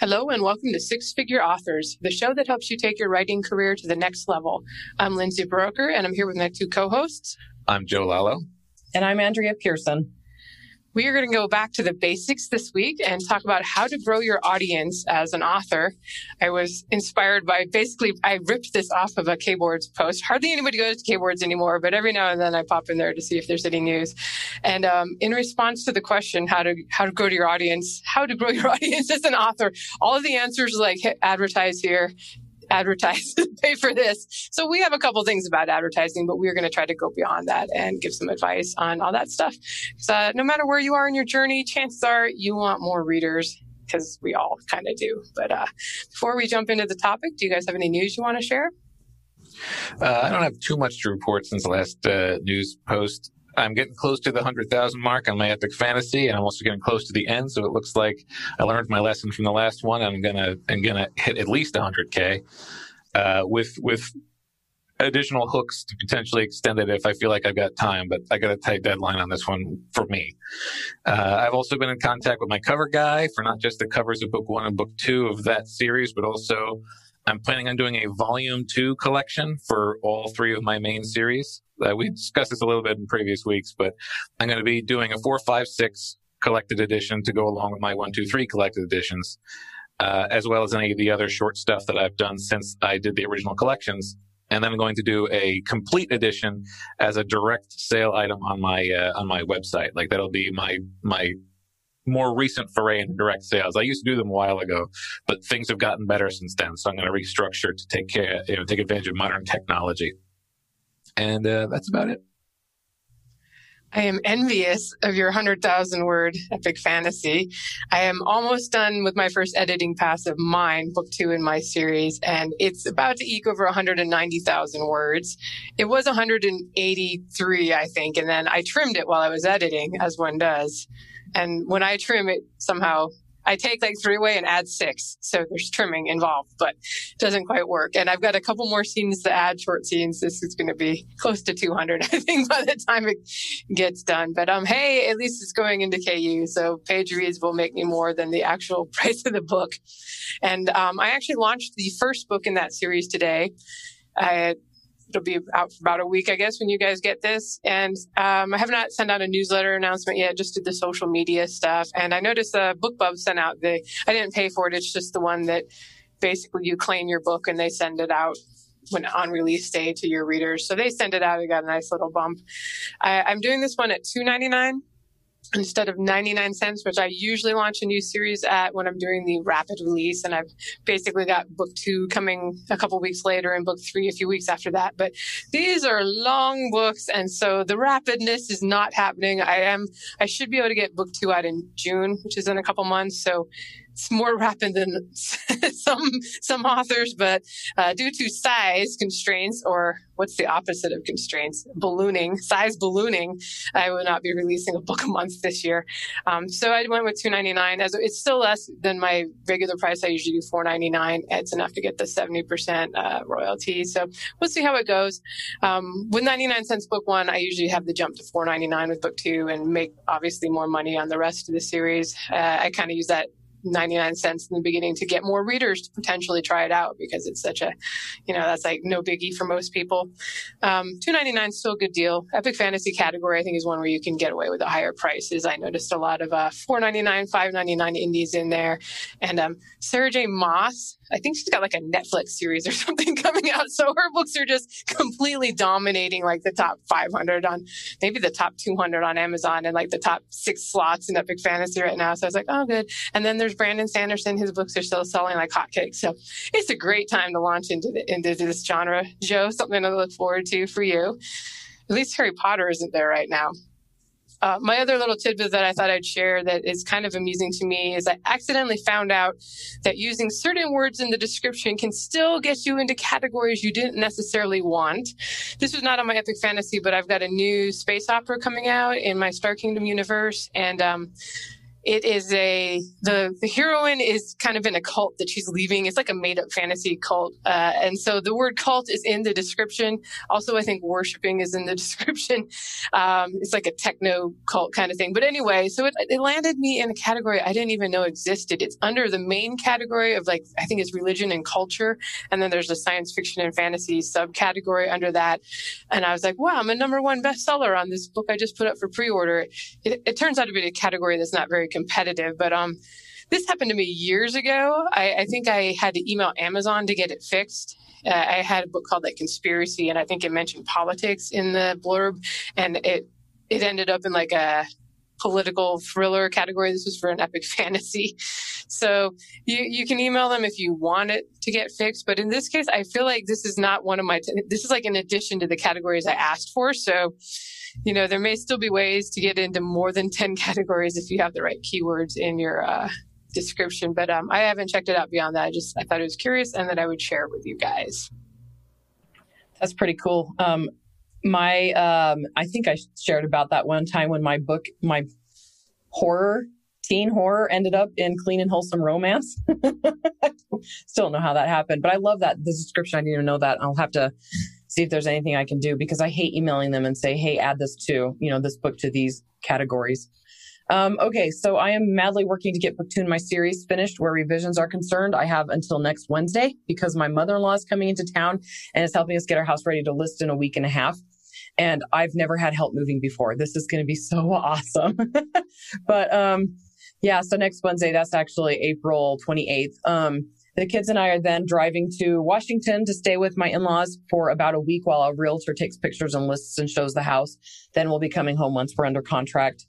Hello and welcome to Six Figure Authors, the show that helps you take your writing career to the next level. I'm Lindsay Buroker and I'm here with my two co-hosts. I'm Joe Lallo. And I'm Andrea Pearson. We are going to go back to the basics this week and talk about how to grow your audience as an author. I was inspired by basically, I ripped this off of a Kboards post. Hardly anybody goes to Kboards anymore, but every now and then I pop in there to see if there's any news. And um, in response to the question, how to how to grow your audience, how to grow your audience as an author, all of the answers like advertise here, advertise, pay for this. So we have a couple things about advertising, but we're going to try to go beyond that and give some advice on all that stuff. So uh, no matter where you are in your journey, chances are you want more readers because we all kind of do. But uh, before we jump into the topic, do you guys have any news you want to share? Uh, I don't have too much to report since the last uh, news post. I'm getting close to the 100,000 mark on my epic fantasy, and I'm also getting close to the end. So it looks like I learned my lesson from the last one. I'm gonna I'm gonna hit at least 100k uh, with with additional hooks to potentially extend it if I feel like I've got time. But I got a tight deadline on this one for me. Uh, I've also been in contact with my cover guy for not just the covers of book one and book two of that series, but also I'm planning on doing a volume two collection for all three of my main series. Uh, we discussed this a little bit in previous weeks, but I'm going to be doing a four, five, six collected edition to go along with my one, two, three collected editions, uh, as well as any of the other short stuff that I've done since I did the original collections. And then I'm going to do a complete edition as a direct sale item on my uh, on my website. Like that'll be my my more recent foray into direct sales. I used to do them a while ago, but things have gotten better since then. So I'm going to restructure to take care, you know, take advantage of modern technology. And uh, that's about it. I am envious of your 100,000 word epic fantasy. I am almost done with my first editing pass of mine, book two in my series, and it's about to eke over 190,000 words. It was 183, I think, and then I trimmed it while I was editing, as one does. And when I trim it, somehow I take like three away and add six. So there's trimming involved, but it doesn't quite work. And I've got a couple more scenes to add, short scenes. This is going to be close to 200, I think, by the time it gets done. But um, hey, at least it's going into KU. So page reads will make me more than the actual price of the book. And um, I actually launched the first book in that series today. I it'll be out for about a week, I guess, when you guys get this. And um, I have not sent out a newsletter announcement yet, just did the social media stuff. And I noticed uh, BookBub sent out the, I didn't pay for it. It's just the one that basically you claim your book and they send it out when on release day to your readers. So they send it out. I got a nice little bump. I, I'm doing this one at two ninety nine instead of 99 cents, which I usually launch a new series at when I'm doing the rapid release. And I've basically got book two coming a couple weeks later and book three a few weeks after that. But these are long books. And so the rapidness is not happening. I am, I should be able to get book two out in June, which is in a couple months. So it's more rapid than some some authors, but uh, due to size constraints, or what's the opposite of constraints? Ballooning, size ballooning. I will not be releasing a book a month this year. Um, so I went with two ninety nine. As it's still less than my regular price. I usually do four ninety nine. It's enough to get the seventy percent uh, royalty. So we'll see how it goes. Um, with ninety nine cents book one, I usually have the jump to four ninety nine with book two, and make obviously more money on the rest of the series. Uh, I kind of use that 99 cents in the beginning to get more readers to potentially try it out because it's such a, you know, that's like no biggie for most people. Um, 299 is still a good deal. Epic fantasy category, I think, is one where you can get away with the higher prices. I noticed a lot of uh, 499, 599 indies in there. And um, Sarah J. Maas, I think she's got like a Netflix series or something coming out. So her books are just completely dominating like the top 500 on maybe the top 200 on Amazon and like the top six slots in Epic Fantasy right now. So I was like, oh, good. And then there's Brandon Sanderson. His books are still selling like hotcakes. So it's a great time to launch into, the, into this genre. Joe, something to look forward to for you. At least Harry Potter isn't there right now. Uh, my other little tidbit that I thought I'd share that is kind of amusing to me is I accidentally found out that using certain words in the description can still get you into categories you didn't necessarily want. This was not on my epic fantasy, but I've got a new space opera coming out in my Star Kingdom universe, and um, it is a the the heroine is kind of in a cult that she's leaving. It's like a made up fantasy cult, uh, and so the word cult is in the description. Also, I think worshiping is in the description. Um, it's like a techno cult kind of thing. But anyway, so it, it landed me in a category I didn't even know existed. It's under the main category of like I think it's religion and culture, and then there's a science fiction and fantasy subcategory under that. And I was like, wow, I'm a number one bestseller on this book I just put up for pre-order. It, it turns out to be a category that's not very competitive. But um, this happened to me years ago. I, I think I had to email Amazon to get it fixed. Uh, I had a book called like Conspiracy, and I think it mentioned politics in the blurb, and it it ended up in like a political thriller category. This was for an epic fantasy. So you, you can email them if you want it to get fixed. But in this case, I feel like this is not one of my, t- this is like an addition to the categories I asked for. So you know, there may still be ways to get into more than 10 categories if you have the right keywords in your uh, description. But um, I haven't checked it out beyond that. I just I thought it was curious and that I would share it with you guys. That's pretty cool. Um, my um, I think I shared about that one time when my book, my horror teen horror ended up in clean and wholesome romance. Still don't know how that happened, but I love that the description. I didn't even know that. I'll have to see if there's anything I can do because I hate emailing them and say, hey, add this to, you know, this book to these categories. Um, okay, so I am madly working to get book two in my series finished where revisions are concerned. I have until next Wednesday because my mother in law is coming into town and is helping us get our house ready to list in a week and a half. And I've never had help moving before. This is going to be so awesome. but um, yeah, so next Wednesday, that's actually April 28th. Um, the kids and I are then driving to Washington to stay with my in-laws for about a week while a realtor takes pictures and lists and shows the house. Then we'll be coming home once we're under contract.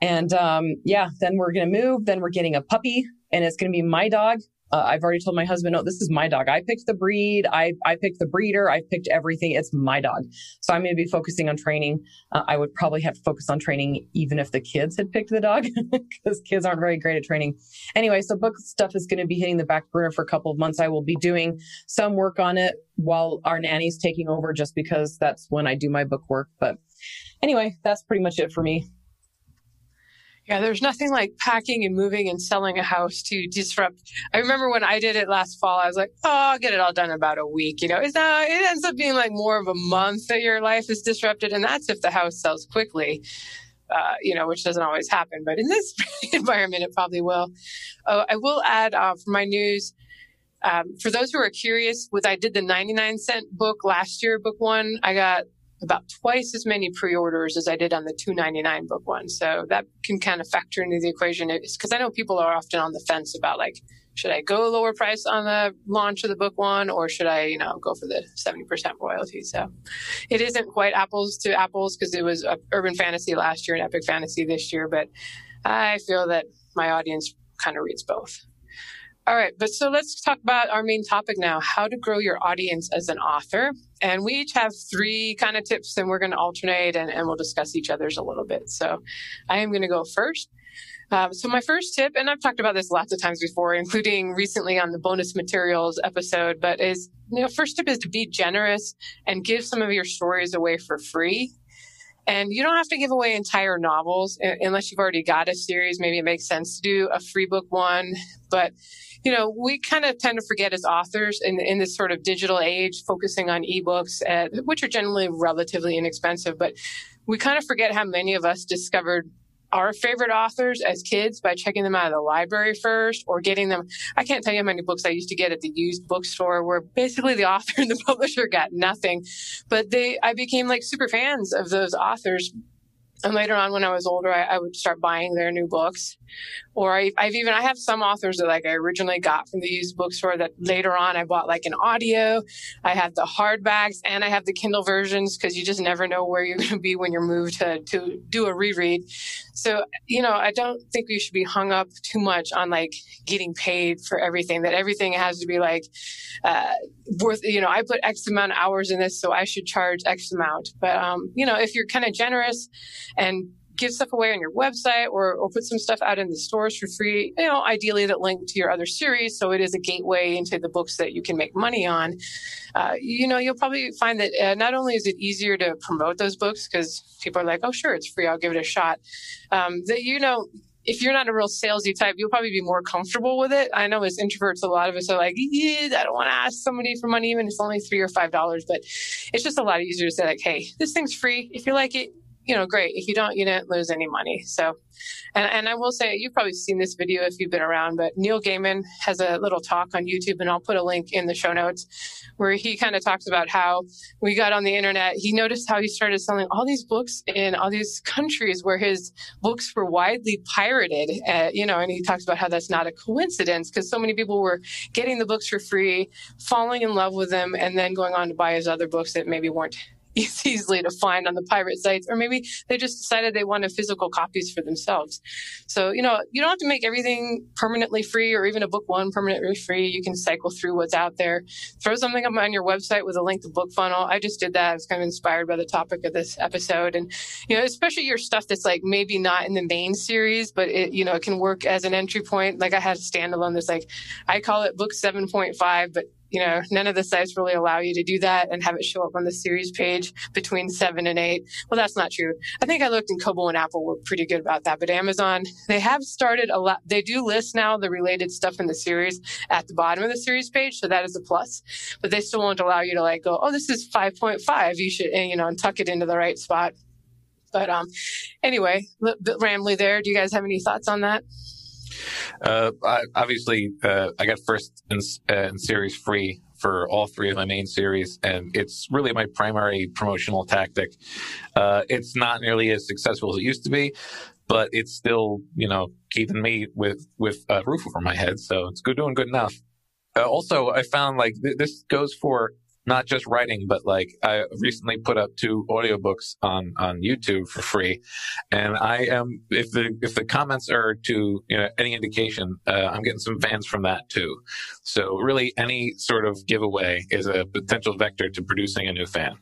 And um, yeah, then we're going to move. Then we're getting a puppy and it's going to be my dog. Uh, I've already told my husband, no, this is my dog. I picked the breed. I, I picked the breeder. I've picked everything. It's my dog. So I'm going to be focusing on training. Uh, I would probably have to focus on training even if the kids had picked the dog because kids aren't very great at training. Anyway, so book stuff is going to be hitting the back burner for a couple of months. I will be doing some work on it while our nanny's taking over just because that's when I do my book work. But anyway, that's pretty much it for me. Yeah, there's nothing like packing and moving and selling a house to disrupt. I remember when I did it last fall, I was like, oh, I'll get it all done in about a week. You know, it's not, it ends up being like more of a month that your life is disrupted. And that's if the house sells quickly. Uh, you know, which doesn't always happen, but in this environment, it probably will. Uh, I will add uh, for my news, um, for those who are curious, with I did the 99 cent book last year, book one, I got about twice as many pre-orders as I did on the 299 book one. So that can kind of factor into the equation because I know people are often on the fence about like, should I go lower price on the launch of the book one or should I, you know, go for the 70% royalty? So it isn't quite apples to apples because it was urban fantasy last year and epic fantasy this year, but I feel that my audience kind of reads both. All right, but so let's talk about our main topic now how to grow your audience as an author. And we each have three kind of tips, and we're going to alternate and, and we'll discuss each other's a little bit. So I am going to go first. Um, so my first tip, and I've talked about this lots of times before, including recently on the bonus materials episode, but is, you know, first tip is to be generous and give some of your stories away for free. And you don't have to give away entire novels unless you've already got a series. Maybe it makes sense to do a free book one, but you know, we kind of tend to forget as authors in, in this sort of digital age, focusing on ebooks, at, which are generally relatively inexpensive, but we kind of forget how many of us discovered our favorite authors as kids by checking them out of the library first or getting them. I can't tell you how many books I used to get at the used bookstore where basically the author and the publisher got nothing, but they, I became like super fans of those authors and later on, when I was older, I, I would start buying their new books. Or I, have even, I have some authors that like I originally got from the used bookstore that later on I bought like an audio. I have the hardbacks and I have the Kindle versions because you just never know where you're going to be when you're moved to, to do a reread. So, you know, I don't think we should be hung up too much on like getting paid for everything, that everything has to be like, uh, worth, you know, I put X amount of hours in this, so I should charge X amount. But, um, you know, if you're kind of generous and give stuff away on your website or, or put some stuff out in the stores for free, you know, ideally that link to your other series. So it is a gateway into the books that you can make money on. Uh, you know, you'll probably find that uh, not only is it easier to promote those books because people are like, oh, sure, it's free. I'll give it a shot. Um, that, you know, if you're not a real salesy type, you'll probably be more comfortable with it. I know as introverts, a lot of us are like, yeah, I don't want to ask somebody for money, even if it's only three or five dollars. But it's just a lot easier to say like, hey, this thing's free. If you like it, you know, great. If you don't, you didn't lose any money. So, and, and I will say, you've probably seen this video if you've been around, but Neil Gaiman has a little talk on YouTube, and I'll put a link in the show notes where he kind of talks about how we got on the internet. He noticed how he started selling all these books in all these countries where his books were widely pirated, uh, you know, and he talks about how that's not a coincidence because so many people were getting the books for free, falling in love with them, and then going on to buy his other books that maybe weren't easily to find on the pirate sites, or maybe they just decided they wanted physical copies for themselves. So, you know, you don't have to make everything permanently free or even a book one permanently free. You can cycle through what's out there. Throw something up on your website with a link to BookFunnel. I just did that. I was kind of inspired by the topic of this episode. And, you know, especially your stuff that's like maybe not in the main series, but it, you know, it can work as an entry point. Like I had a standalone that's like, I call it book 7.5, but you know, none of the sites really allow you to do that and have it show up on the series page between seven and eight. Well, that's not true. I think I looked in Kobo and Apple were pretty good about that, but Amazon, they have started a lot. They do list now the related stuff in the series at the bottom of the series page. So that is a plus, but they still won't allow you to like go, oh, this is 5.5. You should, you know, and tuck it into the right spot. But um, anyway, a bit rambly there. Do you guys have any thoughts on that? Uh, I, obviously, uh, I got first in, uh, in, series free for all three of my main series, and it's really my primary promotional tactic. Uh, it's not nearly as successful as it used to be, but it's still, you know, keeping me with with a roof over my head. So it's good doing good enough. Uh, also, I found like th- this goes for not just writing, but like I recently put up two audiobooks on, on YouTube for free. And I am, if the, if the comments are to, you know, any indication, uh, I'm getting some fans from that too. So really any sort of giveaway is a potential vector to producing a new fan.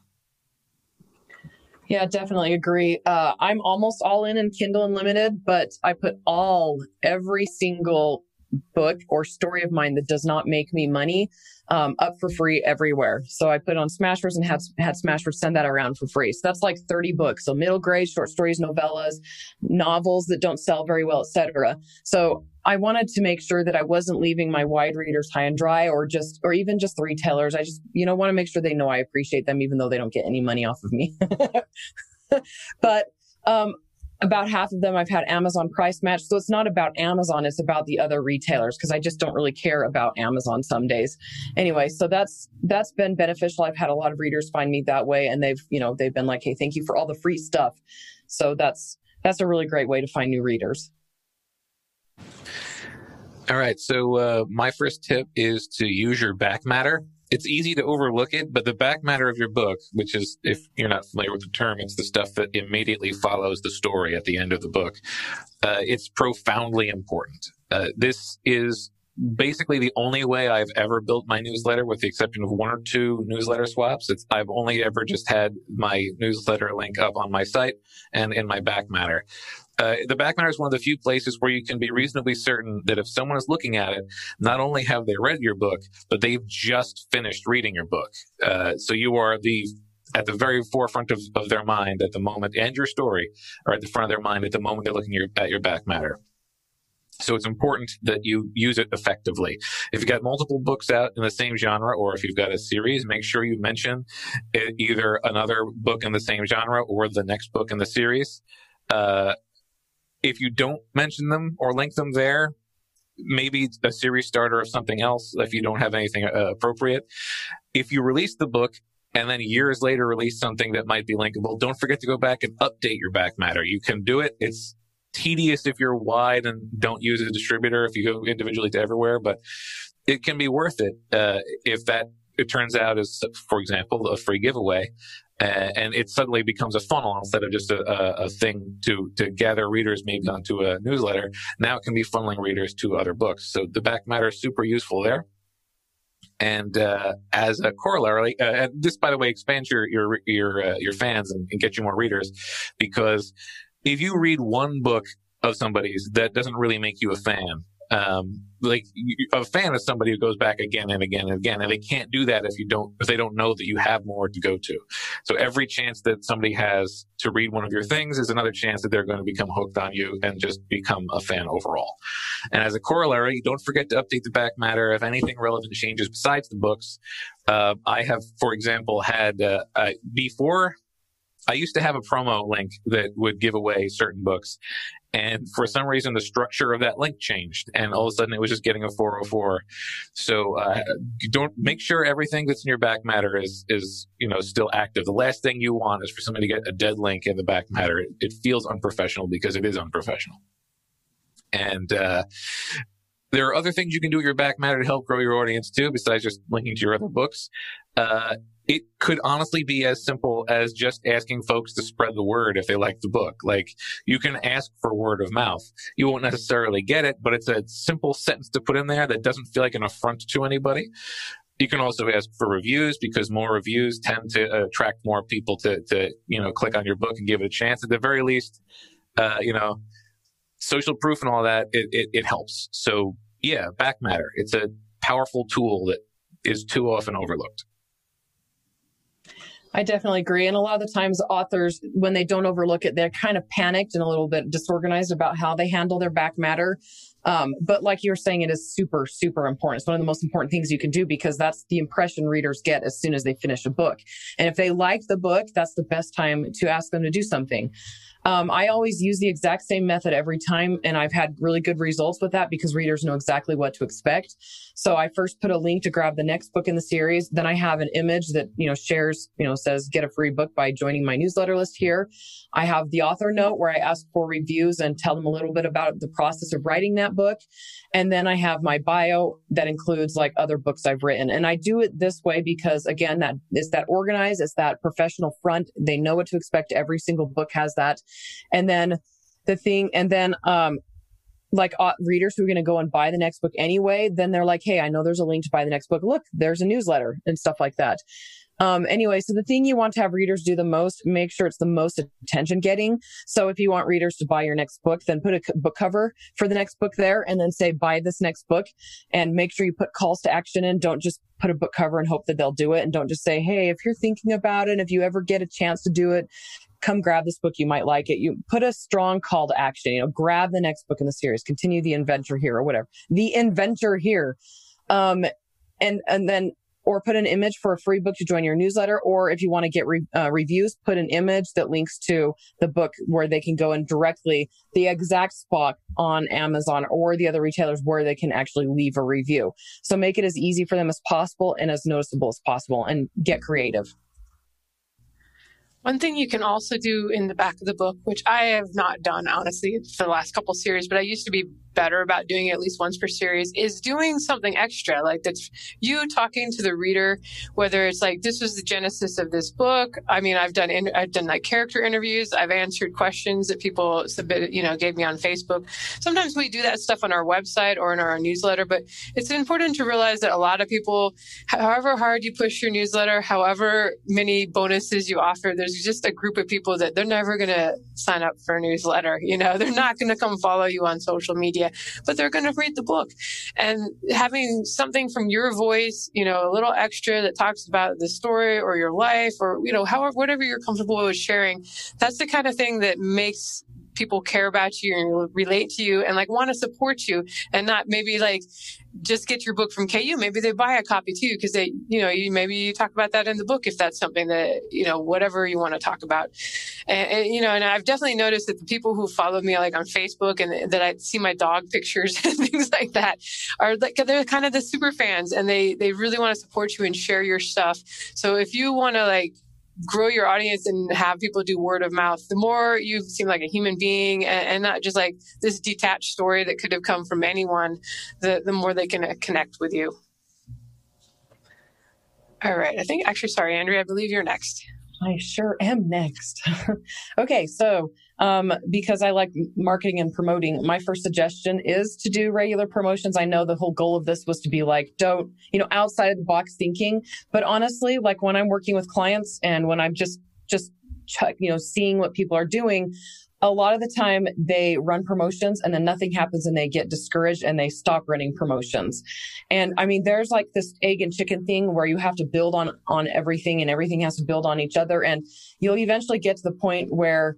Yeah, definitely agree. Uh, I'm almost all in in Kindle Unlimited, but I put all, every single book or story of mine that does not make me money um, up for free everywhere. So I put on Smashwords and had had Smashwords send that around for free. So that's like 30 books. So middle grade short stories, novellas, novels that don't sell very well, etc. So I wanted to make sure that I wasn't leaving my wide readers high and dry or just or even just the retailers. I just, you know, want to make sure they know I appreciate them even though they don't get any money off of me. but um, about half of them I've had Amazon price match. So it's not about Amazon, it's about the other retailers because I just don't really care about Amazon some days. Anyway, so that's that's been beneficial. I've had a lot of readers find me that way and they've, you know, they've been like, "Hey, thank you for all the free stuff." So that's that's a really great way to find new readers. All right. So uh, my first tip is to use your back matter it's easy to overlook it, but the back matter of your book, which is, if you're not familiar with the term, it's the stuff that immediately follows the story at the end of the book. Uh, it's profoundly important. Uh, this is basically the only way I've ever built my newsletter, with the exception of one or two newsletter swaps. It's, I've only ever just had my newsletter link up on my site and in my back matter. Uh, the back matter is one of the few places where you can be reasonably certain that if someone is looking at it, not only have they read your book, but they've just finished reading your book. Uh, so you are the at the very forefront of, of their mind at the moment, and your story are at the front of their mind at the moment they're looking your, at your back matter. So it's important that you use it effectively. If you've got multiple books out in the same genre, or if you've got a series, make sure you mention either another book in the same genre or the next book in the series. Uh, if you don't mention them or link them there, maybe a series starter of something else if you don't have anything uh, appropriate. If you release the book and then years later release something that might be linkable, don't forget to go back and update your back matter. You can do it. It's tedious if you're wide and don't use a distributor if you go individually to everywhere, but it can be worth it uh, if that it turns out is, for example, a free giveaway uh, and it suddenly becomes a funnel instead of just a, a, a, thing to to gather readers maybe onto a newsletter. Now it can be funneling readers to other books. So the back matter is super useful there. And uh, as a corollary, uh, and this, by the way, expands your your your uh, your fans and, and get you more readers, because if you read one book of somebody's that doesn't really make you a fan, Um, like a fan is somebody who goes back again and again and again, and they can't do that if you don't if they don't know that you have more to go to. So every chance that somebody has to read one of your things is another chance that they're going to become hooked on you and just become a fan overall. And as a corollary, don't forget to update the back matter if anything relevant changes besides the books. Uh, I have, for example, had uh, uh, before I used to have a promo link that would give away certain books. And for some reason, the structure of that link changed, and all of a sudden, it was just getting a 404. So, uh, don't make sure everything that's in your back matter is is you know still active. The last thing you want is for somebody to get a dead link in the back matter. It, it feels unprofessional because it is unprofessional. And uh, there are other things you can do with your back matter to help grow your audience too, besides just linking to your other books. Uh, it could honestly be as simple as just asking folks to spread the word if they like the book. Like you can ask for word of mouth. You won't necessarily get it, but it's a simple sentence to put in there that doesn't feel like an affront to anybody. You can also ask for reviews because more reviews tend to attract more people to, to you know, click on your book and give it a chance. At the very least, uh, you know, social proof and all that, it, it, it helps. So yeah, back matter. It's a powerful tool that is too often overlooked. I definitely agree. And a lot of the times authors, when they don't overlook it, they're kind of panicked and a little bit disorganized about how they handle their back matter. Um, but like you're saying, it is super, super important. It's one of the most important things you can do because that's the impression readers get as soon as they finish a book. And if they like the book, that's the best time to ask them to do something. Um, I always use the exact same method every time, and I've had really good results with that because readers know exactly what to expect. So I first put a link to grab the next book in the series. Then I have an image that you know shares, you know, says get a free book by joining my newsletter list here. I have the author note where I ask for reviews and tell them a little bit about the process of writing that book, and then I have my bio that includes like other books I've written. And I do it this way because again, that is that organized, it's that professional front. They know what to expect. Every single book has that. And then the thing, and then, um, like uh, readers who are going to go and buy the next book anyway, then they're like, Hey, I know there's a link to buy the next book. Look, there's a newsletter and stuff like that. Um, anyway, so the thing you want to have readers do the most, make sure it's the most attention getting. So if you want readers to buy your next book, then put a book cover for the next book there and then say, buy this next book and make sure you put calls to action in. Don't just put a book cover and hope that they'll do it. And don't just say, Hey, if you're thinking about it, if you ever get a chance to do it, come grab this book. You might like it. You put a strong call to action, you know, grab the next book in the series, continue the inventor here or whatever, the inventor here. Um, and, and then, or put an image for a free book to join your newsletter. Or if you want to get re- uh, reviews, put an image that links to the book where they can go in directly the exact spot on Amazon or the other retailers where they can actually leave a review. So make it as easy for them as possible and as noticeable as possible and get creative. One thing you can also do in the back of the book, which I have not done honestly for the last couple series, but I used to be better about doing at least once per series is doing something extra. Like that's you talking to the reader whether it's like this was the genesis of this book. I mean i've done in, i've done like character interviews. I've answered questions that people submitted you know gave me on facebook. Sometimes we do that stuff on our website or in our newsletter but it's important to realize that a lot of people however hard you push your newsletter however many bonuses you offer there's just a group of people that they're never going to sign up for a newsletter you know? They're not going to come follow you on social media media, but they're going to read the book. And having something from your voice, you know, a little extra that talks about the story or your life or, you know, however, whatever you're comfortable with sharing, that's the kind of thing that makes people care about you and relate to you and like want to support you and not maybe like just get your book from KU. Maybe they buy a copy too because they, you know, you maybe you talk about that in the book if that's something that you know, whatever you want to talk about. And, and you know, and I've definitely noticed that the people who follow me like on Facebook and that I see my dog pictures and things like that are like they're kind of the super fans and they they really want to support you and share your stuff. So if you want to like grow your audience and have people do word of mouth, the more you seem like a human being and, and, not just like this detached story that could have come from anyone, the, the more they can uh, connect with you. All right. I think actually, sorry, Andrea, I believe you're next. I sure am next. okay, so um, because I like marketing and promoting, my first suggestion is to do regular promotions. I know the whole goal of this was to be like, don't, you know, outside of the box thinking. But honestly, like when I'm working with clients and when I'm just, just, you know, seeing what people are doing, a lot of the time they run promotions and then nothing happens and they get discouraged and they stop running promotions. And I mean, there's like this egg and chicken thing where you have to build on, on everything and everything has to build on each other. And you'll eventually get to the point where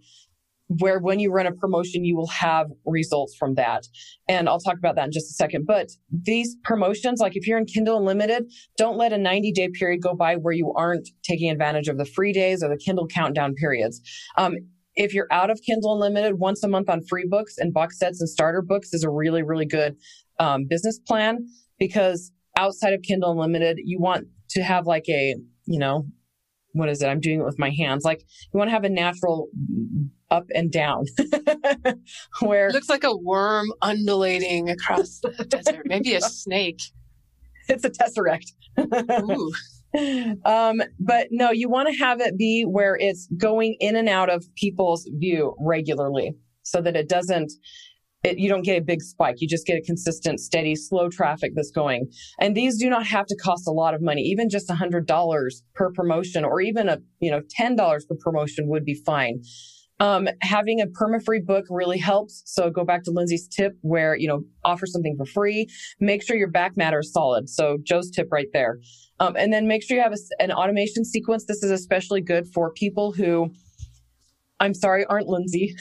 where when you run a promotion, you will have results from that. And I'll talk about that in just a second. But these promotions, like if you're in Kindle Unlimited, don't let a 90 day period go by where you aren't taking advantage of the free days or the Kindle countdown periods. Um, if you're out of Kindle Unlimited, once a month on free books and box sets and starter books is a really, really good um, business plan because outside of Kindle Unlimited, you want to have like a, you know, what is it? I'm doing it with my hands. Like you want to have a natural up and down where it looks like a worm undulating across the desert. Maybe a snake. It's a tesseract. um, but no, you want to have it be where it's going in and out of people's view regularly so that it doesn't it, you don't get a big spike. You just get a consistent, steady, slow traffic that's going. And these do not have to cost a lot of money. Even just a hundred dollars per promotion, or even a you know ten dollars per promotion would be fine. Um, having a perma-free book really helps. So go back to Lindsay's tip where, you know, offer something for free. Make sure your back matter is solid. So Joe's tip right there. Um, and then make sure you have a, an automation sequence. This is especially good for people who I'm sorry, aren't Lindsay.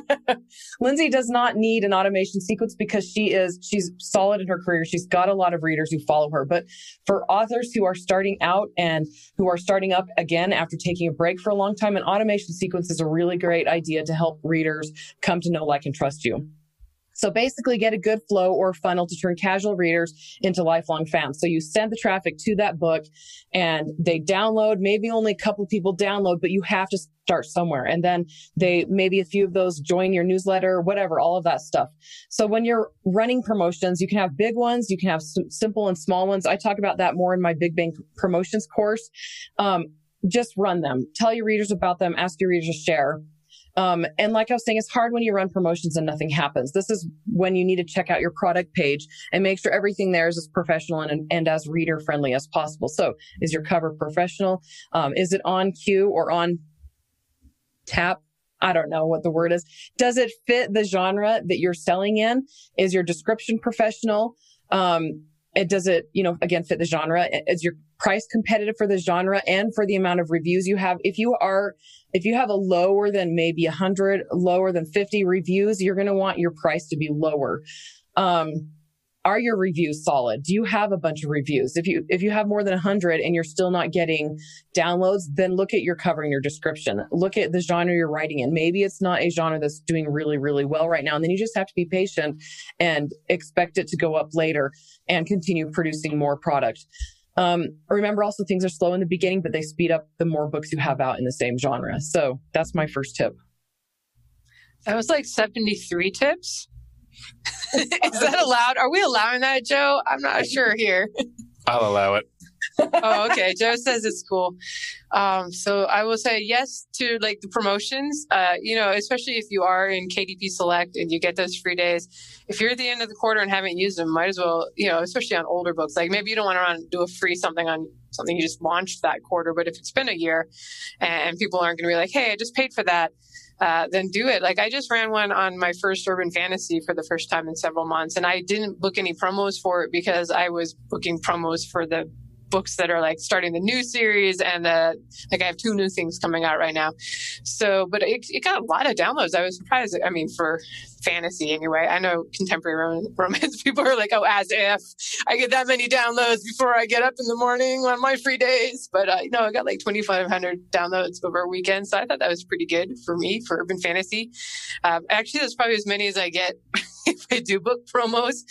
Lindsay does not need an automation sequence because she is, she's solid in her career. She's got a lot of readers who follow her. But for authors who are starting out and who are starting up again after taking a break for a long time, an automation sequence is a really great idea to help readers come to know, like, and trust you. So basically get a good flow or funnel to turn casual readers into lifelong fans. So you send the traffic to that book and they download, maybe only a couple people download, but you have to start somewhere. And then they, maybe a few of those join your newsletter, whatever, all of that stuff. So when you're running promotions, you can have big ones, you can have simple and small ones. I talk about that more in my Big Bang promotions course. Um, just run them. Tell your readers about them. Ask your readers to share. Um, and like I was saying, it's hard when you run promotions and nothing happens. This is when you need to check out your product page and make sure everything there is as professional and, and as reader friendly as possible. So is your cover professional? Um, is it on cue or on tap? I don't know what the word is. Does it fit the genre that you're selling in? Is your description professional? Um, it does it, you know, again, fit the genre? Is your price competitive for the genre and for the amount of reviews you have? If you are, if you have a lower than maybe 100, lower than 50 reviews, you're going to want your price to be lower. Um, are your reviews solid? Do you have a bunch of reviews? If you if you have more than 100 and you're still not getting downloads, then look at your cover and your description. Look at the genre you're writing in. Maybe it's not a genre that's doing really really well right now and then you just have to be patient and expect it to go up later and continue producing more product. Um, remember also things are slow in the beginning, but they speed up the more books you have out in the same genre. So that's my first tip. That was like 73 tips. Is that allowed? Are we allowing that, Joe? I'm not sure here. I'll allow it. oh, okay. Joe says it's cool. Um, so I will say yes to like the promotions. Uh, you know, especially if you are in KDP Select and you get those free days. If you're at the end of the quarter and haven't used them, might as well. You know, especially on older books. Like maybe you don't want to run do a free something on something you just launched that quarter. But if it's been a year and people aren't going to be like, hey, I just paid for that uh, then do it. Like I just ran one on my first urban fantasy for the first time in several months, and I didn't book any promos for it because I was booking promos for the books that are like starting the new series and uh, like I have two new things coming out right now. So, but it, it got a lot of downloads. I was surprised. I mean, for fantasy anyway. I know contemporary romance people are like, oh, as if I get that many downloads before I get up in the morning on my free days. But uh, know, I got like 2,500 downloads over a weekend, so I thought that was pretty good for me for urban fantasy. Um, actually, that's probably as many as I get if I do book promos.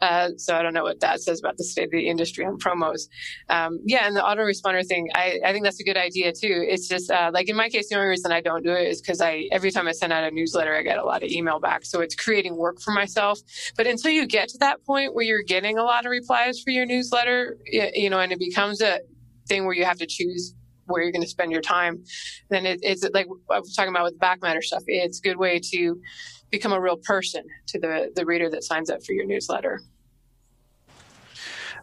Uh, so I don't know what that says about the state of the industry on promos. Um, yeah, and the autoresponder thing, I, I think that's a good idea too. It's just uh, like in my case, the only reason I don't do it is because I every time I send out a newsletter, I get a lot of email back. So it's creating work for myself. But until you get to that point where you're getting a lot of replies for your newsletter, you know, and it becomes a thing where you have to choose where you're going to spend your time, then it, it's like I was talking about with the back matter stuff. It's a good way to become a real person to the, the reader that signs up for your newsletter.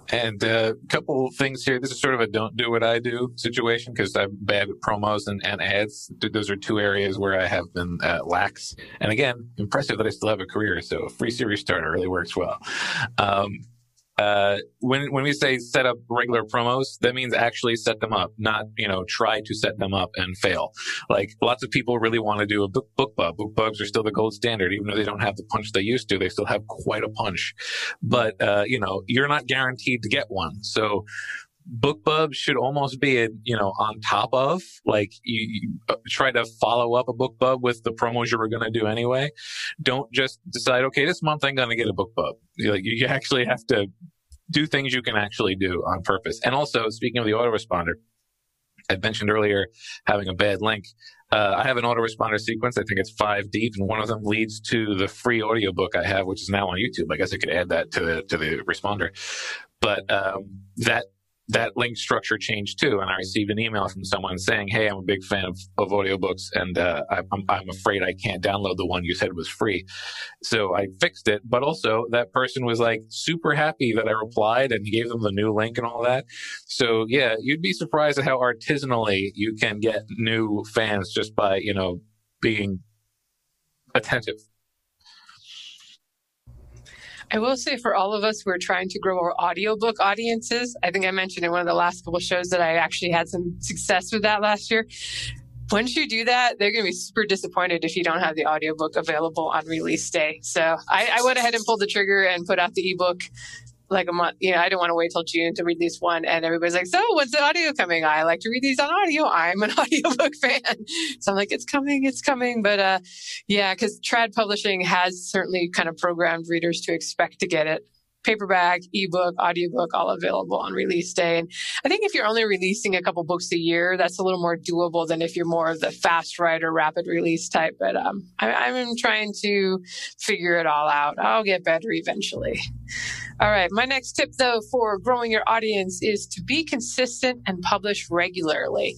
And a uh, couple things here. This is sort of a don't do what I do situation because I'm bad at promos and, and ads. Those are two areas where I have been uh, lax. And again, impressive that I still have a career. So free series starter really works well. Um, uh, when when we say set up regular promos, that means actually set them up, not you know try to set them up and fail. Like lots of people really want to do a book BookBub. BookBubs are still the gold standard, even though they don't have the punch they used to. They still have quite a punch, but uh, you know you're not guaranteed to get one. So BookBub should almost be a, you know on top of like you, you uh, try to follow up a BookBub with the promos you were going to do anyway don't just decide okay this month i'm going to get a BookBub like you actually have to do things you can actually do on purpose and also speaking of the autoresponder i mentioned earlier having a bad link uh, I have an autoresponder sequence. I think it's five deep, and one of them leads to the free audiobook I have, which is now on YouTube. I guess I could add that to the to the responder. But um, that that link structure changed too. And I received an email from someone saying, Hey, I'm a big fan of, of audiobooks and uh, I, I'm, I'm afraid I can't download the one you said was free. So I fixed it. But also that person was like super happy that I replied and gave them the new link and all that. So yeah, you'd be surprised at how artisanally you can get new fans just by, you know, being attentive. I will say for all of us who are trying to grow our audiobook audiences, I think I mentioned in one of the last couple shows that I actually had some success with that last year. Once you do that, they're going to be super disappointed if you don't have the audiobook available on release day. So I, I went ahead and pulled the trigger and put out the ebook like a month. You know, I didn't want to wait till June to this one. And everybody's like, so when's the audio coming? I like to read these on audio. I'm an audiobook fan. So I'm like, it's coming, it's coming. But uh, yeah, because Trad Publishing has certainly kind of programmed readers to expect to get it paperback, ebook, audiobook, all available on release day. And I think if you're only releasing a couple books a year, that's a little more doable than if you're more of the fast writer, rapid release type. But um, I, I'm trying to figure it all out. I'll get better eventually. All right. My next tip, though, for growing your audience is to be consistent and publish regularly.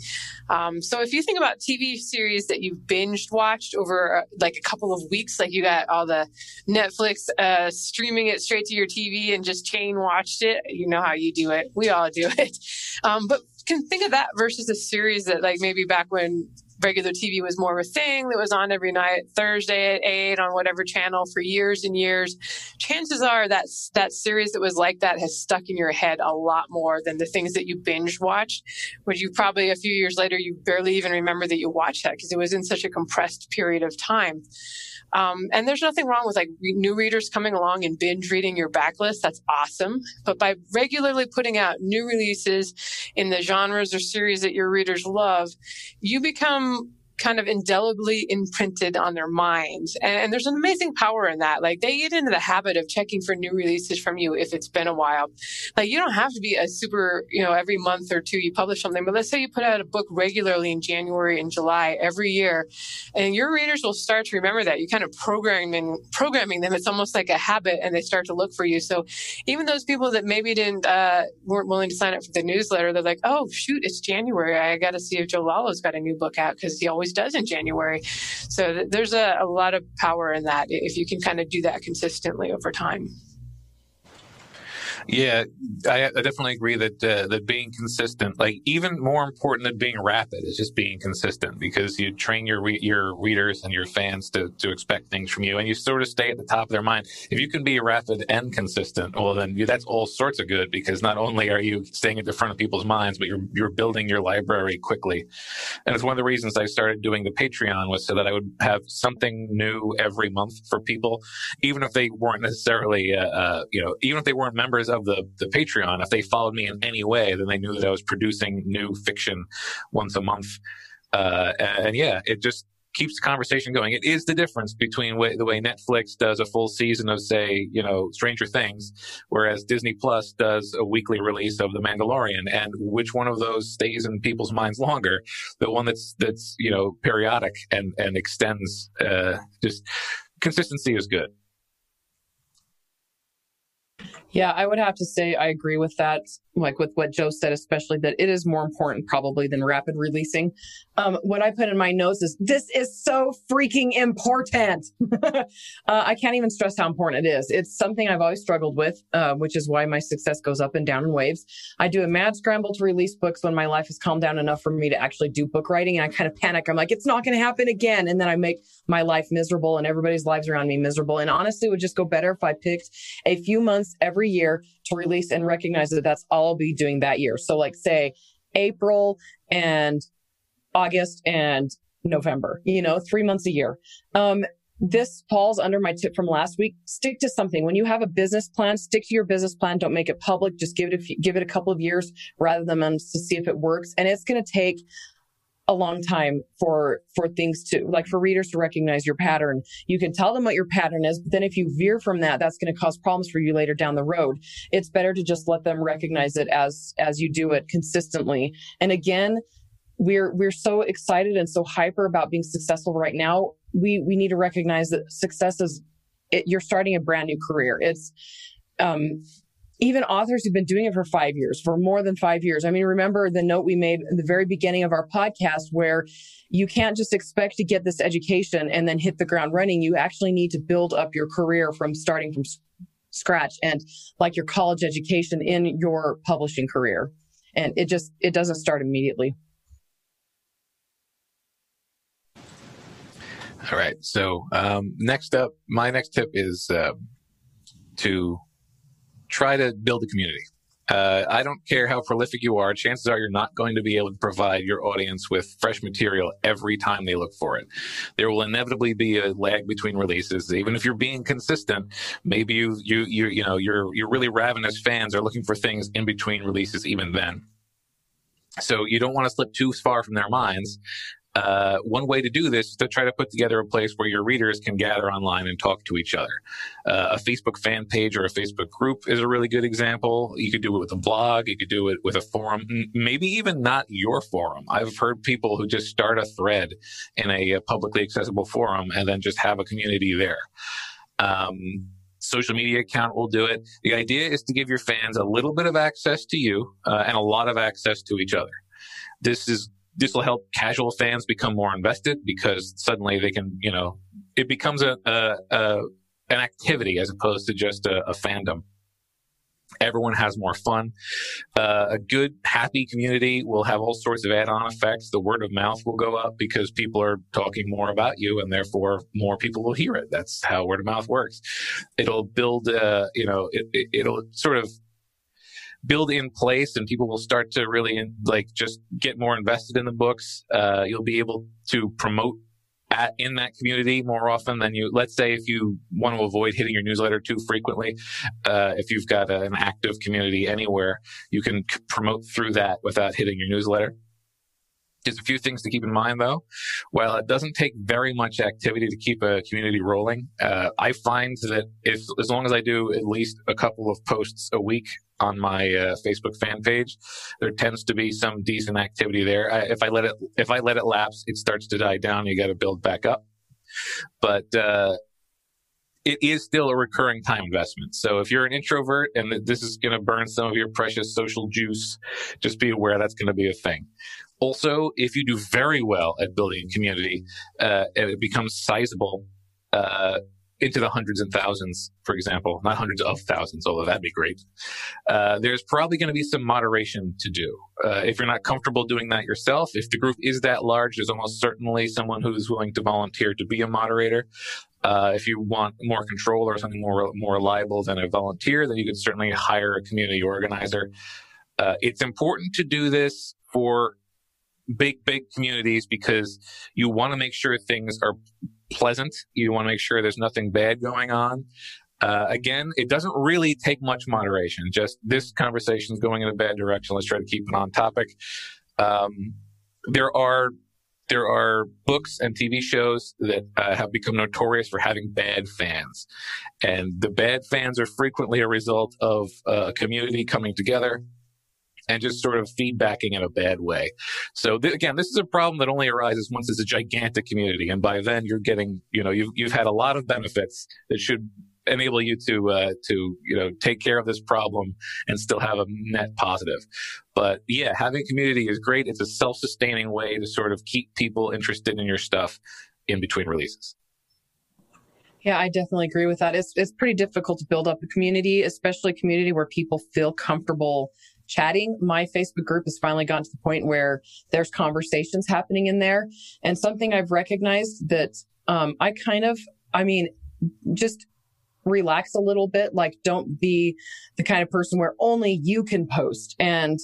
Um, so if you think about TV series that you've binged watched over uh, like a couple of weeks, like you got all the Netflix uh, streaming it straight to your TV and just chain watched it, you know how you do it. We all do it. Um, but can think of that versus a series that like maybe back when regular TV was more of a thing that was on every night, Thursday at eight on whatever channel for years and years. Chances are that that series that was like that has stuck in your head a lot more than the things that you binge watched, which you probably a few years later you barely even remember that you watched that because it was in such a compressed period of time. Um, and there's nothing wrong with like re- new readers coming along and binge reading your backlist. That's awesome. But by regularly putting out new releases in the genres or series that your readers love, you become kind of indelibly imprinted on their minds. And, and, there's an amazing power in that. Like they get into the habit of checking for new releases from you if it's been a while. Like you don't have to be a super, you know, every month or two you publish something, but let's say you put out a book regularly in January and July every year, and your readers will start to remember that. You kind of programming programming them. It's almost like a habit, and they start to look for you. So even those people that maybe didn't uh, weren't willing to sign up for the newsletter, they're like, oh shoot, it's January. I got to see if Joe Lallo's got a new book out because he always does in January. So th- there's a, a lot of power in that if you can kind of do that consistently over time. Yeah, I, I definitely agree that uh, that being consistent, like even more important than being rapid, is just being consistent because you train your re- your readers and your fans to to expect things from you, and you sort of stay at the top of their mind. If you can be rapid and consistent, well, then you, that's all sorts of good because not only are you staying at the front of people's minds, but you're you're building your library quickly. And it's one of the reasons I started doing the Patreon was so that I would have something new every month for people, even if they weren't necessarily, uh, uh, you know, even if they weren't members of the, the Patreon, if they followed me in any way, then they knew that I was producing new fiction once a month. Uh, and yeah, it just keeps the conversation going. It is the difference between way, the way Netflix does a full season of, say, you know, Stranger Things, whereas Disney Plus does a weekly release of The Mandalorian. And which one of those stays in people's minds longer? The one that's that's you know periodic and and extends. Uh, just consistency is good. Yeah, I would have to say I agree with that. Like with what Joe said, especially that it is more important probably than rapid releasing. Um, what I put in my notes is this is so freaking important. uh, I can't even stress how important it is. It's something I've always struggled with, uh, which is why my success goes up and down in waves. I do a mad scramble to release books when my life has calmed down enough for me to actually do book writing, and I kind of panic. I'm like, it's not going to happen again, and then I make my life miserable and everybody's lives around me miserable. And honestly, it would just go better if I picked a few months every every year to release and recognize that that's all I'll be doing that year. So, like, say April and August and November, you know, three months a year. Um, this falls under my tip from last week. Stick to something. When you have a business plan, stick to your business plan. Don't make it public. Just give it a few, give it a couple of years rather than months to see if it works. And it's going to take a long time for for things to like for readers to recognize your pattern. You can tell them what your pattern is but then if you veer from that that's going to cause problems for you later down the road. It's better to just let them recognize it as as you do it consistently. And again we're we're so excited and so hyper about being successful right now. We we need to recognize that success is it, you're starting a brand new career. It's um even authors who've been doing it for five years, for more than five years. I mean, remember the note we made in the very beginning of our podcast where you can't just expect to get this education and then hit the ground running. You actually need to build up your career from starting from scratch and like your college education in your publishing career. And it just, it doesn't start immediately. All right. So um, next up, my next tip is uh, to try to build a community. Uh, I don't care how prolific you are. Chances are you're not going to be able to provide your audience with fresh material every time they look for it. There will inevitably be a lag between releases. Even if you're being consistent, maybe you you you you know you're you're really ravenous fans are looking for things in between releases. Even then, so you don't want to slip too far from their minds. Uh, one way to do this is to try to put together a place where your readers can gather online and talk to each other. Uh, a Facebook fan page or a Facebook group is a really good example. You could do it with a blog. You could do it with a forum, maybe even not your forum. I've heard people who just start a thread in a, publicly accessible forum and then just have a community there. Um, social media account will do it. The idea is to give your fans a little bit of access to you uh, and a lot of access to each other. This is this will help casual fans become more invested because suddenly they can, you know, it becomes a, a, a an activity as opposed to just a, a fandom. Everyone has more fun. Uh, a good, happy community will have all sorts of add-on effects. The word of mouth will go up because people are talking more about you, and therefore more people will hear it. That's how word of mouth works. It'll build, uh, you know, it, it, it'll sort of build in place and people will start to really like just get more invested in the books. Uh, you'll be able to promote at, in that community more often than you, let's say if you want to avoid hitting your newsletter too frequently, uh, if you've got a, an active community anywhere, you can c- promote through that without hitting your newsletter. There's a few things to keep in mind though. While it doesn't take very much activity to keep a community rolling, uh, I find that if, as long as I do at least a couple of posts a week on my uh, Facebook fan page, there tends to be some decent activity there. I, if I let it, if I let it lapse, it starts to die down. You got to build back up. But, uh, it is still a recurring time investment. So if you're an introvert and this is going to burn some of your precious social juice, just be aware that's going to be a thing. Also, if you do very well at building a community uh, and it becomes sizable uh, into the hundreds and thousands, for example, not hundreds of thousands, although that'd be great, uh, there's probably going to be some moderation to do. Uh, if you're not comfortable doing that yourself, if the group is that large, there's almost certainly someone who's willing to volunteer to be a moderator. Uh, if you want more control or something more more reliable than a volunteer, then you could certainly hire a community organizer. Uh, it's important to do this for big, big communities because you want to make sure things are pleasant. You want to make sure there's nothing bad going on. Uh, again, it doesn't really take much moderation. Just this conversation is going in a bad direction. Let's try to keep it on topic. Um, there are there are books and TV shows that uh, have become notorious for having bad fans, and the bad fans are frequently a result of a community coming together and just sort of feedbacking in a bad way. So th- again, this is a problem that only arises once it's a gigantic community, and by then you're getting, you know, you've you've had a lot of benefits that should enable you to uh, to you know take care of this problem and still have a net positive. But yeah, having community is great. It's a self-sustaining way to sort of keep people interested in your stuff in between releases. Yeah, I definitely agree with that. It's it's pretty difficult to build up a community, especially a community where people feel comfortable chatting. My Facebook group has finally gotten to the point where there's conversations happening in there. And something I've recognized that um, I kind of, I mean, just relax a little bit. Like, don't be the kind of person where only you can post and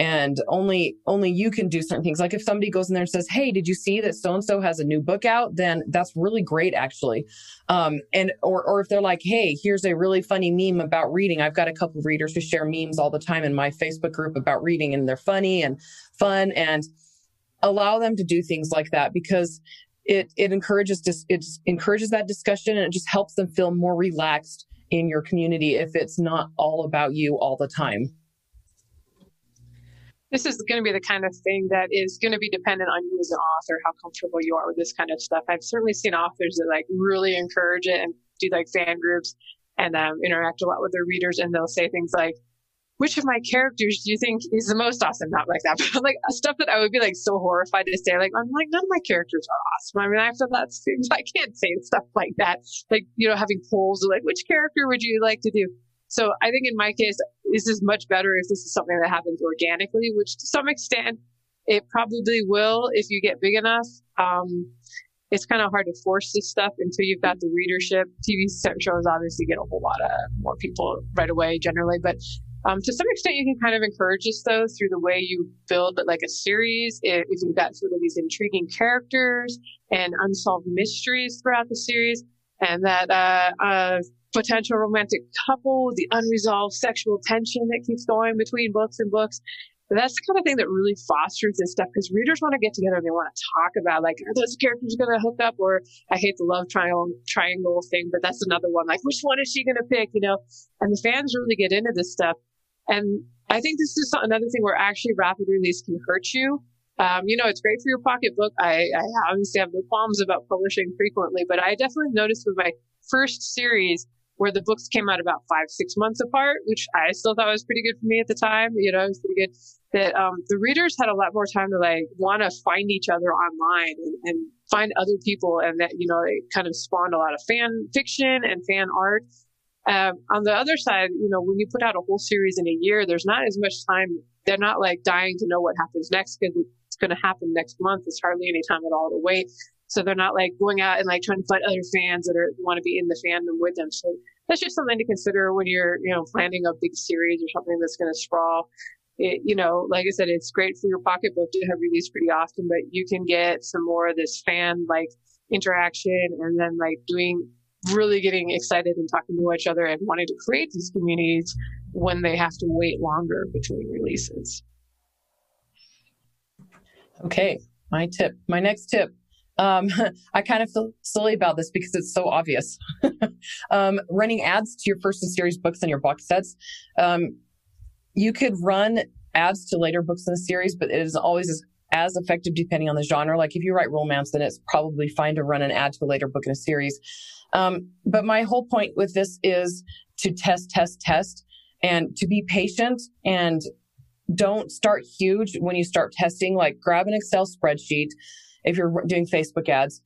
and only only you can do certain things. Like if somebody goes in there and says hey did you see that so and so has a new book out? then that's really great actually. Um, and or or if they're like hey here's a really funny meme about reading. I've got a couple of readers who share memes all the time in my facebook group about reading and they're funny and fun and allow them to do things like that because it it encourages dis- it encourages that discussion and it just helps them feel more relaxed in your community if it's not all about you all the time this is going to be the kind of thing that is going to be dependent on you as an author, how comfortable you are with this kind of stuff. I've certainly seen authors that like really encourage it and do like fan groups and um, interact a lot with their readers, and they'll say things like, "Which of my characters do you think is the most awesome?" Not like that, but like stuff that I would be like so horrified to say. Like I'm like none of my characters are awesome. I mean, after that, I can't say stuff like that. Like you know, having polls like which character would you like to do? So I think in my case, this is much better if this is something that happens organically, which to some extent it probably will if you get big enough. Um, it's kind of hard to force this stuff until you've got the readership. TV shows obviously get a whole lot of more people right away generally, but um, to some extent, you can kind of encourage this though through the way you build like a series. If, if you've got sort of these intriguing characters and unsolved mysteries throughout the series, and that uh, uh, potential romantic couple, the unresolved sexual tension that keeps going between books and books. That's the kind of thing that really fosters this stuff because readers want to get together and they want to talk about like are those characters going to hook up or I hate the love triangle triangle thing, but that's another one. Like which one is she going to pick? You know, and the fans really get into this stuff. And I think this is another thing where actually rapid release can hurt you. Um, you know, it's great for your pocketbook. I, I obviously have no qualms about publishing frequently, but I definitely noticed with my first series where the books came out about five, six months apart, which I still thought was pretty good for me at the time. You know, it was pretty good that um, the readers had a lot more time to like want to find each other online and, and find other people. And that, you know, it kind of spawned a lot of fan fiction and fan art. Um, on the other side, you know, when you put out a whole series in a year, there's not as much time. They're not like dying to know what happens next because it's going to happen next month. It's hardly any time at all to wait. So they're not like going out and like trying to find other fans that are want to be in the fandom with them. So that's just something to consider when you're, you know, planning a big series or something that's going to sprawl. It, you know, like I said, it's great for your pocketbook to have released pretty often, but you can get some more of this fan like interaction and then like doing really getting excited and talking to each other and wanting to create these communities when they have to wait longer between releases. Okay, my tip, my next tip um, I kind of feel silly about this because it's so obvious. um, running ads to your first in series books and your box sets. Um, you could run ads to later books in the series, but it is always as, as effective depending on the genre. Like if you write romance, then it's probably fine to run an ad to a later book in a series. Um, but my whole point with this is to test, test, test, and to be patient and don't start huge when you start testing. Like grab an Excel spreadsheet if you're doing Facebook ads,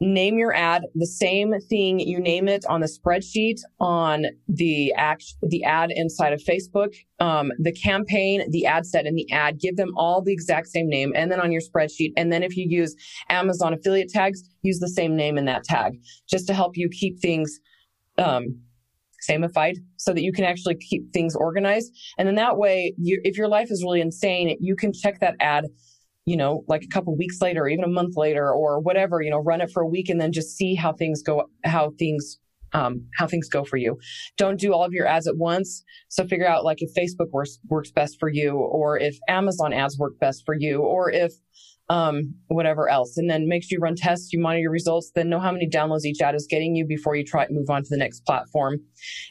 name your ad the same thing you name it on the spreadsheet on the act the ad inside of facebook um, the campaign the ad set and the ad. Give them all the exact same name and then on your spreadsheet and then if you use amazon affiliate tags use the same name in that tag just to help you keep things um, sameified so that you can actually keep things organized. And then that way you, if your life is really insane you can check that ad you know, like a couple weeks later, even a month later, or whatever, you know, run it for a week and then just see how things go, how things um, how things go for you. Don't do all of your ads at once. So figure out like if Facebook works works best for you, or if Amazon ads work best for you, or if um, whatever else. And then make sure you run tests, you monitor your results, then know how many downloads each ad is getting you before you try move on to the next platform.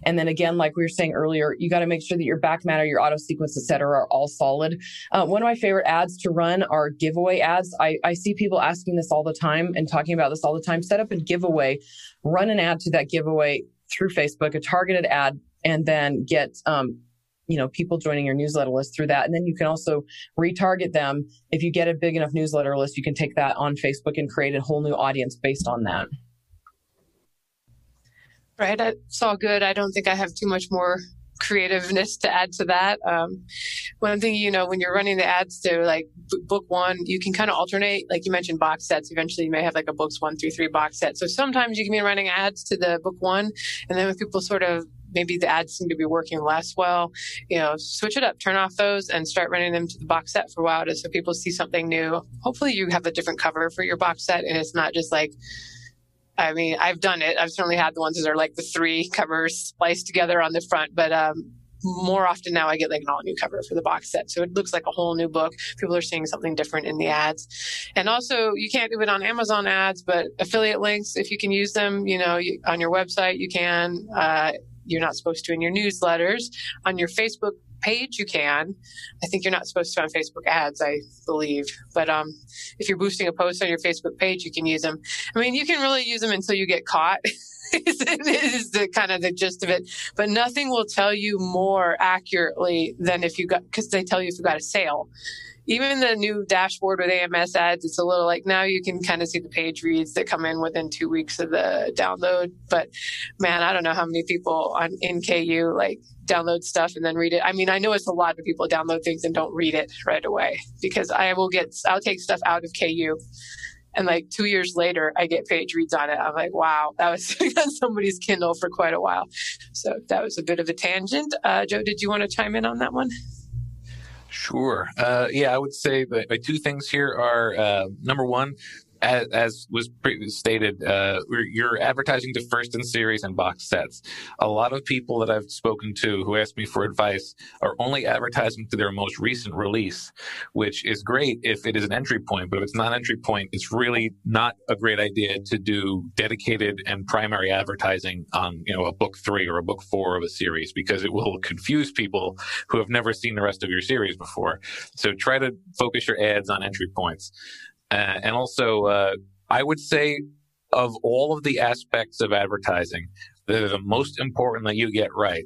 And then again, like we were saying earlier, you got to make sure that your back matter, your auto sequence, et cetera, are all solid. Uh, one of my favorite ads to run are giveaway ads. I, I see people asking this all the time and talking about this all the time. Set up a giveaway, run an ad to that giveaway through Facebook, a targeted ad, and then get um, you know people joining your newsletter list through that and then you can also retarget them if you get a big enough newsletter list you can take that on facebook and create a whole new audience based on that right it's all good i don't think i have too much more creativeness to add to that. Um, one thing, you know, when you're running the ads to like book one, you can kind of alternate. Like you mentioned, box sets. Eventually, you may have like a books one through three box set. So sometimes you can be running ads to the book one, and then when people sort of maybe the ads seem to be working less well, you know, switch it up, turn off those, and start running them to the box set for a while, just so people see something new. Hopefully, you have a different cover for your box set, and it's not just like I mean, I've done it. I've certainly had the ones that are like the three covers spliced together on the front, but um, more often now I get like an all new cover for the box set. So it looks like a whole new book. People are seeing something different in the ads. And also you can't do it on Amazon ads, but affiliate links, if you can use them, you know, you, on your website, you can, uh, you're not supposed to in your newsletters on your Facebook page, you can. I think you're not supposed to on Facebook ads, I believe. But um, if you're boosting a post on your Facebook page, you can use them. I mean, you can really use them until you get caught. is, the kind of the gist of it. But nothing will tell you more accurately than if you got because they tell you if you got a sale even the new dashboard with AMS ads, it's a little like now you can kind of see the page reads that come in within two weeks of the download. But man, I don't know how many people on in KU like download stuff and then read it. I mean, I know it's a lot of people download things and don't read it right away because I will get, I'll take stuff out of KU. And like two years later, I get page reads on it. I'm like, wow, that was on somebody's Kindle for quite a while. So that was a bit of a tangent. Uh, Joe, did you want to chime in on that one? Sure. Uh, yeah, I would say that my two things here are uh, number one, as, as was stated, uh, you're advertising to first in series and box sets. A lot of people that I've spoken to who ask me for advice are only advertising to their most recent release, which is great if it is an entry point. But if it's not an entry point, it's really not a great idea to do dedicated and primary advertising on, you know, a book three or a book four of a series because it will confuse people who have never seen the rest of your series before. So try to focus your ads on entry points. Uh, and also, uh, I would say of all of the aspects of advertising that are the most important that you get right,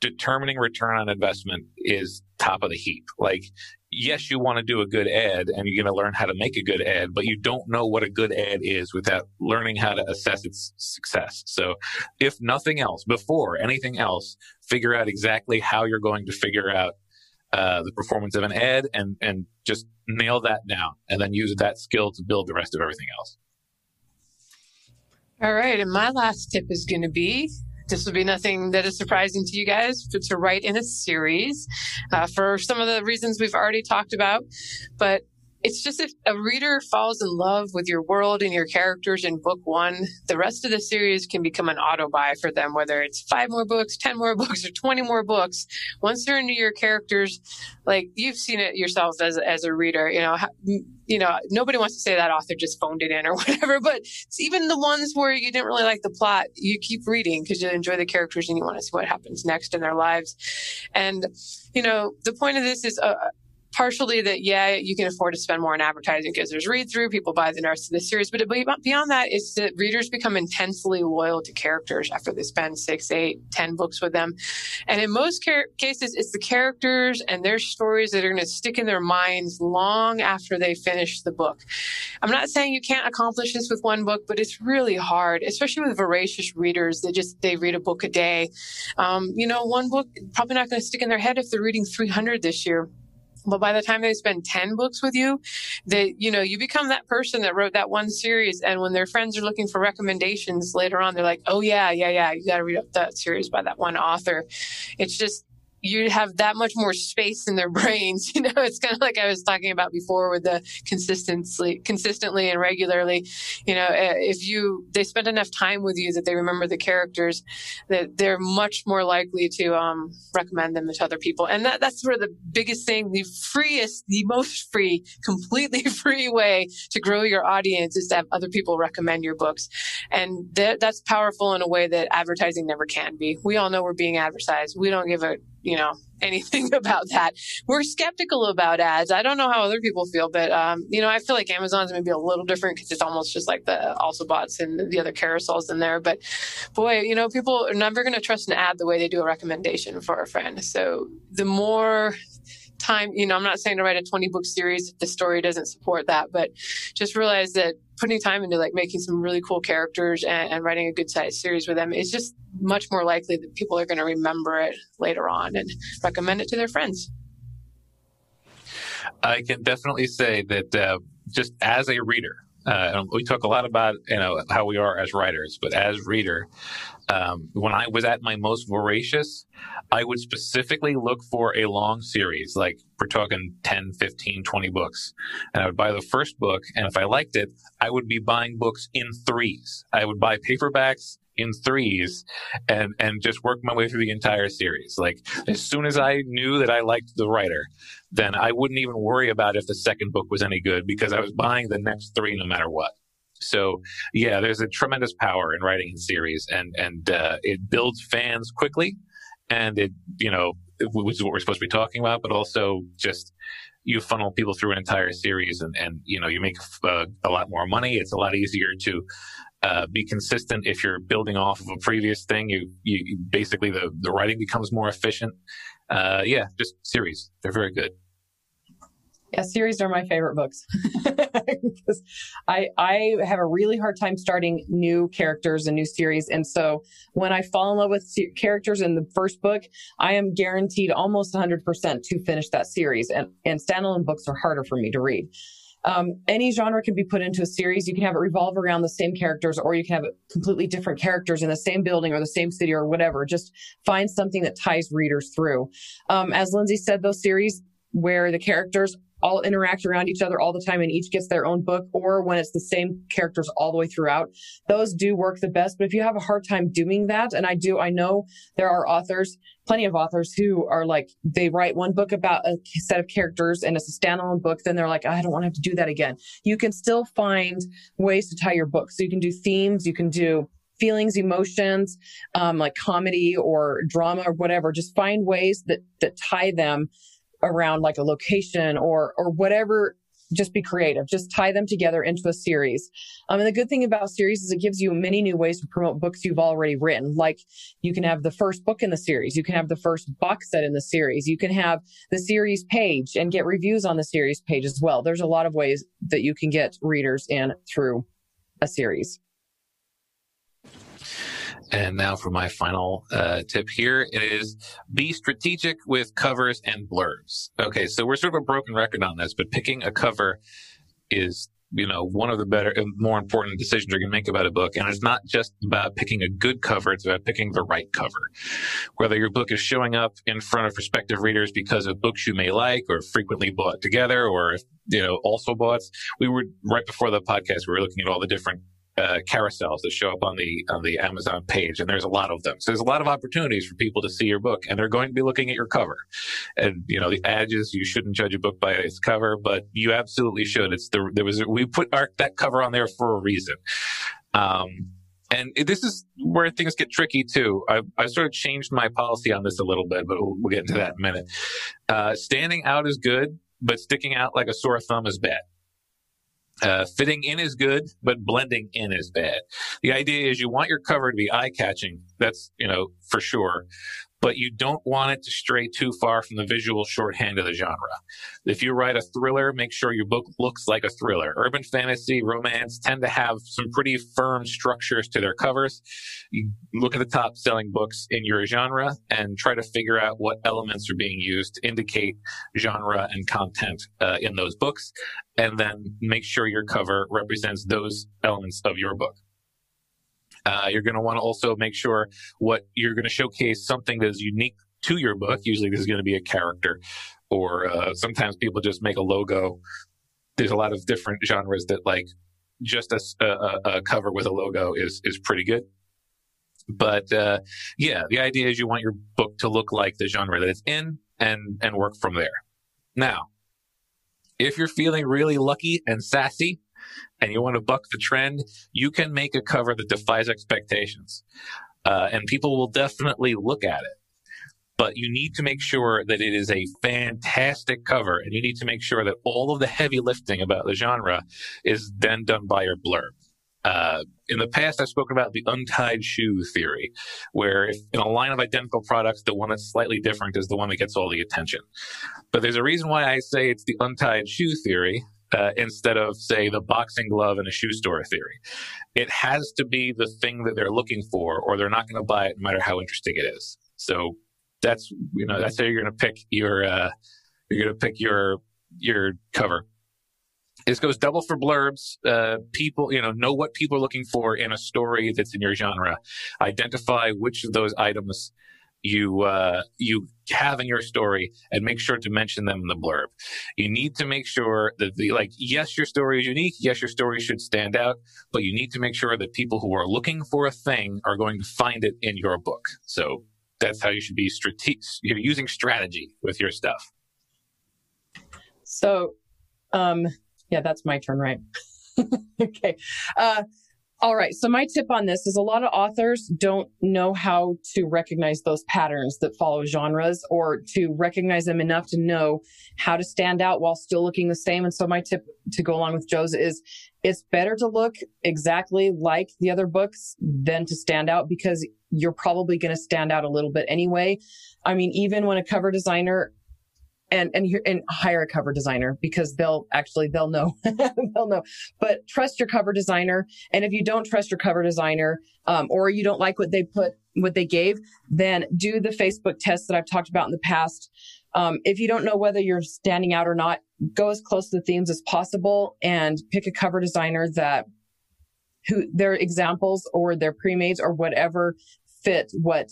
determining return on investment is top of the heap. Like, yes, you want to do a good ad and you're going to learn how to make a good ad, but you don't know what a good ad is without learning how to assess its success. So if nothing else, before anything else, figure out exactly how you're going to figure out uh, the performance of an ad and and just nail that down and then use that skill to build the rest of everything else. All right, and my last tip is going to be this will be nothing that is surprising to you guys to, to write in a series uh, for some of the reasons we've already talked about. But it's just if a reader falls in love with your world and your characters in book one, the rest of the series can become an auto buy for them, whether it's five more books, 10 more books, or 20 more books. Once they're into your characters, like you've seen it yourself as, as a reader, you know, you know, nobody wants to say that author just phoned it in or whatever, but even the ones where you didn't really like the plot, you keep reading because you enjoy the characters and you want to see what happens next in their lives. And, you know, the point of this is, uh, partially that yeah you can afford to spend more on advertising because there's read through people buy the rest of the series but beyond that is that readers become intensely loyal to characters after they spend six eight ten books with them. And in most car- cases it's the characters and their stories that are going to stick in their minds long after they finish the book. I'm not saying you can't accomplish this with one book but it's really hard especially with voracious readers that just they read a book a day. Um, you know one book probably not going to stick in their head if they're reading 300 this year but by the time they spend 10 books with you, that, you know, you become that person that wrote that one series. And when their friends are looking for recommendations later on, they're like, oh, yeah, yeah, yeah, you got to read up that series by that one author. It's just, you have that much more space in their brains. You know, it's kind of like I was talking about before with the consistently, consistently and regularly. You know, eh, if you they spend enough time with you that they remember the characters, that they're much more likely to um, recommend them to other people. And that, that's sort of the biggest thing, the freest, the most free, completely free way to grow your audience is to have other people recommend your books, and that, that's powerful in a way that advertising never can be. We all know we're being advertised. We don't give a you know, anything about that. We're skeptical about ads. I don't know how other people feel, but um, you know, I feel like Amazon's maybe a little different because it's almost just like the also boughts and the other carousels in there. But boy, you know, people are never going to trust an ad the way they do a recommendation for a friend. So the more time, you know, I'm not saying to write a 20 book series if the story doesn't support that, but just realize that putting time into like making some really cool characters and, and writing a good sized series with them is just much more likely that people are going to remember it later on and recommend it to their friends. I can definitely say that uh, just as a reader, uh, we talk a lot about you know how we are as writers, but as reader, um, when I was at my most voracious, I would specifically look for a long series, like we're talking 10, 15, 20 books. And I would buy the first book. And if I liked it, I would be buying books in threes. I would buy paperbacks in threes and, and just work my way through the entire series. Like as soon as I knew that I liked the writer, then I wouldn't even worry about if the second book was any good because I was buying the next three no matter what. So yeah, there's a tremendous power in writing in series, and and uh, it builds fans quickly, and it you know which is what we're supposed to be talking about, but also just you funnel people through an entire series, and and you know you make uh, a lot more money. It's a lot easier to uh, be consistent if you're building off of a previous thing. You you basically the the writing becomes more efficient. Uh, yeah, just series. They're very good. Yeah, series are my favorite books I I have a really hard time starting new characters and new series, and so when I fall in love with characters in the first book, I am guaranteed almost 100% to finish that series. And and standalone books are harder for me to read. Um, any genre can be put into a series. You can have it revolve around the same characters, or you can have completely different characters in the same building or the same city or whatever. Just find something that ties readers through. Um, as Lindsay said, those series where the characters all interact around each other all the time and each gets their own book or when it's the same characters all the way throughout. Those do work the best but if you have a hard time doing that and i do i know there are authors plenty of authors who are like they write one book about a set of characters and it's a standalone book then they're like i don't want to have to do that again. You can still find ways to tie your book so you can do themes you can do feelings, emotions, um, like comedy or drama or whatever. Just find ways that that tie them around like a location or or whatever just be creative. Just tie them together into a series. Um, and the good thing about series is it gives you many new ways to promote books you've already written. Like you can have the first book in the series. You can have the first box set in the series. You can have the series page and get reviews on the series page as well. There's a lot of ways that you can get readers in through a series and now for my final uh, tip here, it is be strategic with covers and blurbs. Okay, so we're sort of a broken record on this, but picking a cover is you know one of the better more important decisions you can make about a book and it's not just about picking a good cover it's about picking the right cover whether your book is showing up in front of prospective readers because of books you may like or frequently bought together or you know also bought we were right before the podcast we were looking at all the different uh, carousels that show up on the on the Amazon page, and there's a lot of them. So there's a lot of opportunities for people to see your book, and they're going to be looking at your cover. And you know, the adage you shouldn't judge a book by its cover, but you absolutely should. It's the there was we put our, that cover on there for a reason. Um, and this is where things get tricky too. I've, I've, sort of changed my policy on this a little bit, but we'll, we'll get into that in a minute. Uh, standing out is good, but sticking out like a sore thumb is bad. Uh, fitting in is good, but blending in is bad. The idea is you want your cover to be eye catching. That's, you know, for sure but you don't want it to stray too far from the visual shorthand of the genre. If you write a thriller, make sure your book looks like a thriller. Urban fantasy, romance tend to have some pretty firm structures to their covers. You look at the top selling books in your genre and try to figure out what elements are being used to indicate genre and content uh, in those books. And then make sure your cover represents those elements of your book. Uh, you're going to want to also make sure what you're going to showcase something that is unique to your book. Usually, this is going to be a character, or uh, sometimes people just make a logo. There's a lot of different genres that like just a, a, a cover with a logo is is pretty good. But uh, yeah, the idea is you want your book to look like the genre that it's in, and and work from there. Now, if you're feeling really lucky and sassy, and you want to buck the trend, you can make a cover that defies expectations. Uh, and people will definitely look at it. but you need to make sure that it is a fantastic cover and you need to make sure that all of the heavy lifting about the genre is then done by your blurb. Uh, in the past, I've spoken about the untied shoe theory, where in a line of identical products, the one that's slightly different is the one that gets all the attention. But there's a reason why I say it's the untied shoe theory uh, instead of, say, the boxing glove in a shoe store theory. It has to be the thing that they're looking for, or they're not going to buy it no matter how interesting it is. So that's you know that's how you're going to pick your uh, you're going to pick your your cover. This goes double for blurbs. Uh, people, you know, know what people are looking for in a story that's in your genre. Identify which of those items you uh, you have in your story, and make sure to mention them in the blurb. You need to make sure that the like, yes, your story is unique. Yes, your story should stand out, but you need to make sure that people who are looking for a thing are going to find it in your book. So that's how you should be strate- you're using strategy with your stuff. So, um, yeah, that's my turn, right? okay. Uh, all right. So my tip on this is a lot of authors don't know how to recognize those patterns that follow genres or to recognize them enough to know how to stand out while still looking the same. And so my tip to go along with Joe's is it's better to look exactly like the other books than to stand out because you're probably going to stand out a little bit anyway. I mean, even when a cover designer and and and hire a cover designer because they'll actually they'll know they'll know. But trust your cover designer. And if you don't trust your cover designer um, or you don't like what they put what they gave then do the facebook test that i've talked about in the past. Um, if you don't know whether you're standing out or not go as close to the themes as possible and pick a cover designer that who their examples or their pre-mades or whatever fit what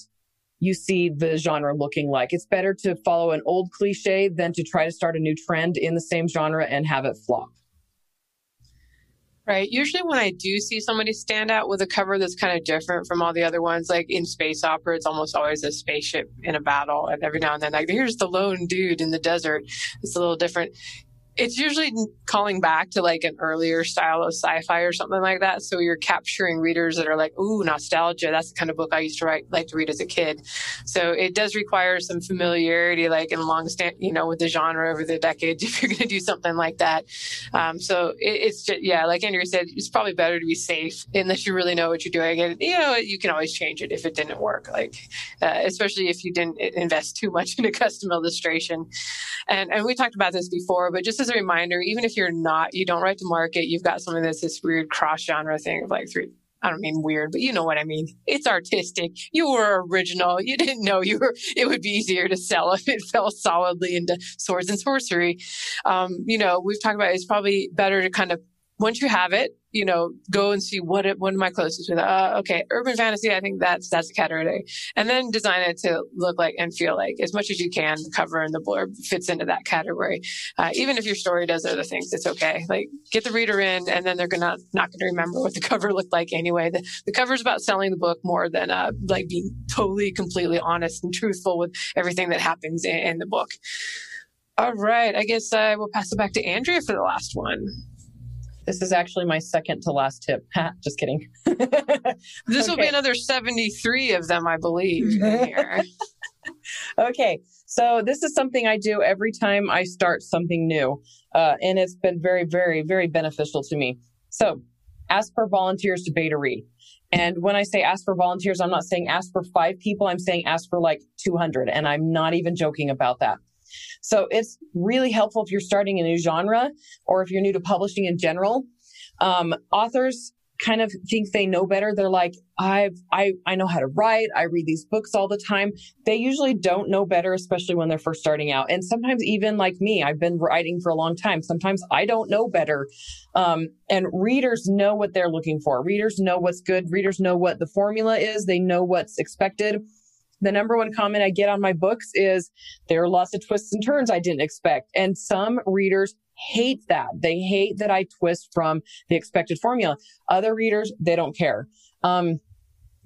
you see the genre looking like. It's better to follow an old cliche than to try to start a new trend in the same genre and have it flop. Right. Usually, when I do see somebody stand out with a cover that's kind of different from all the other ones, like in space opera, it's almost always a spaceship in a battle. And every now and then, like, here's the lone dude in the desert. It's a little different it's usually calling back to like an earlier style of sci-fi or something like that. So you're capturing readers that are like, "Ooh, nostalgia." That's the kind of book I used to write, like to read as a kid. So it does require some familiarity, like in long stand, you know, with the genre over the decades. If you're going to do something like that, um, so it, it's just yeah, like Andrea said, it's probably better to be safe unless you really know what you're doing. And you know, you can always change it if it didn't work. Like uh, especially if you didn't invest too much in a custom illustration. And and we talked about this before, but just as a reminder, even if you're not, you don't write to market, you've got something that's this weird cross genre thing of like three. I don't mean weird, but you know what I mean. It's artistic. You were original. You didn't know you were. It would be easier to sell if it fell solidly into swords and sorcery. Um, you know, we've talked about it's probably better to kind of once you have it, you know, go and see what it, what am I closest with? Uh, okay, urban fantasy. I think that's that's a category, and then design it to look like and feel like as much as you can. The cover and the blurb fits into that category. Uh, even if your story does other things, it's okay. Like get the reader in, and then they're gonna not gonna remember what the cover looked like anyway. The, the cover is about selling the book more than uh, like being totally, completely honest and truthful with everything that happens in, in the book. All right, I guess I will pass it back to Andrea for the last one. This is actually my second to last tip. Just kidding. this okay. will be another 73 of them, I believe. okay. So this is something I do every time I start something new. Uh, and it's been very, very, very beneficial to me. So ask for volunteers to beta read. And when I say ask for volunteers, I'm not saying ask for five people. I'm saying ask for like 200. And I'm not even joking about that. So it's really helpful if you're starting a new genre or if you're new to publishing in general. Um, authors kind of think they know better. They're like, I've, I, I know how to write. I read these books all the time. They usually don't know better, especially when they're first starting out. And sometimes even like me, I've been writing for a long time. Sometimes I don't know better. Um, and readers know what they're looking for. Readers know what's good. Readers know what the formula is. They know what's expected the number one comment I get on my books is there are lots of twists and turns I didn't expect. And some readers hate that. They hate that I twist from the expected formula. Other readers, they don't care. Um,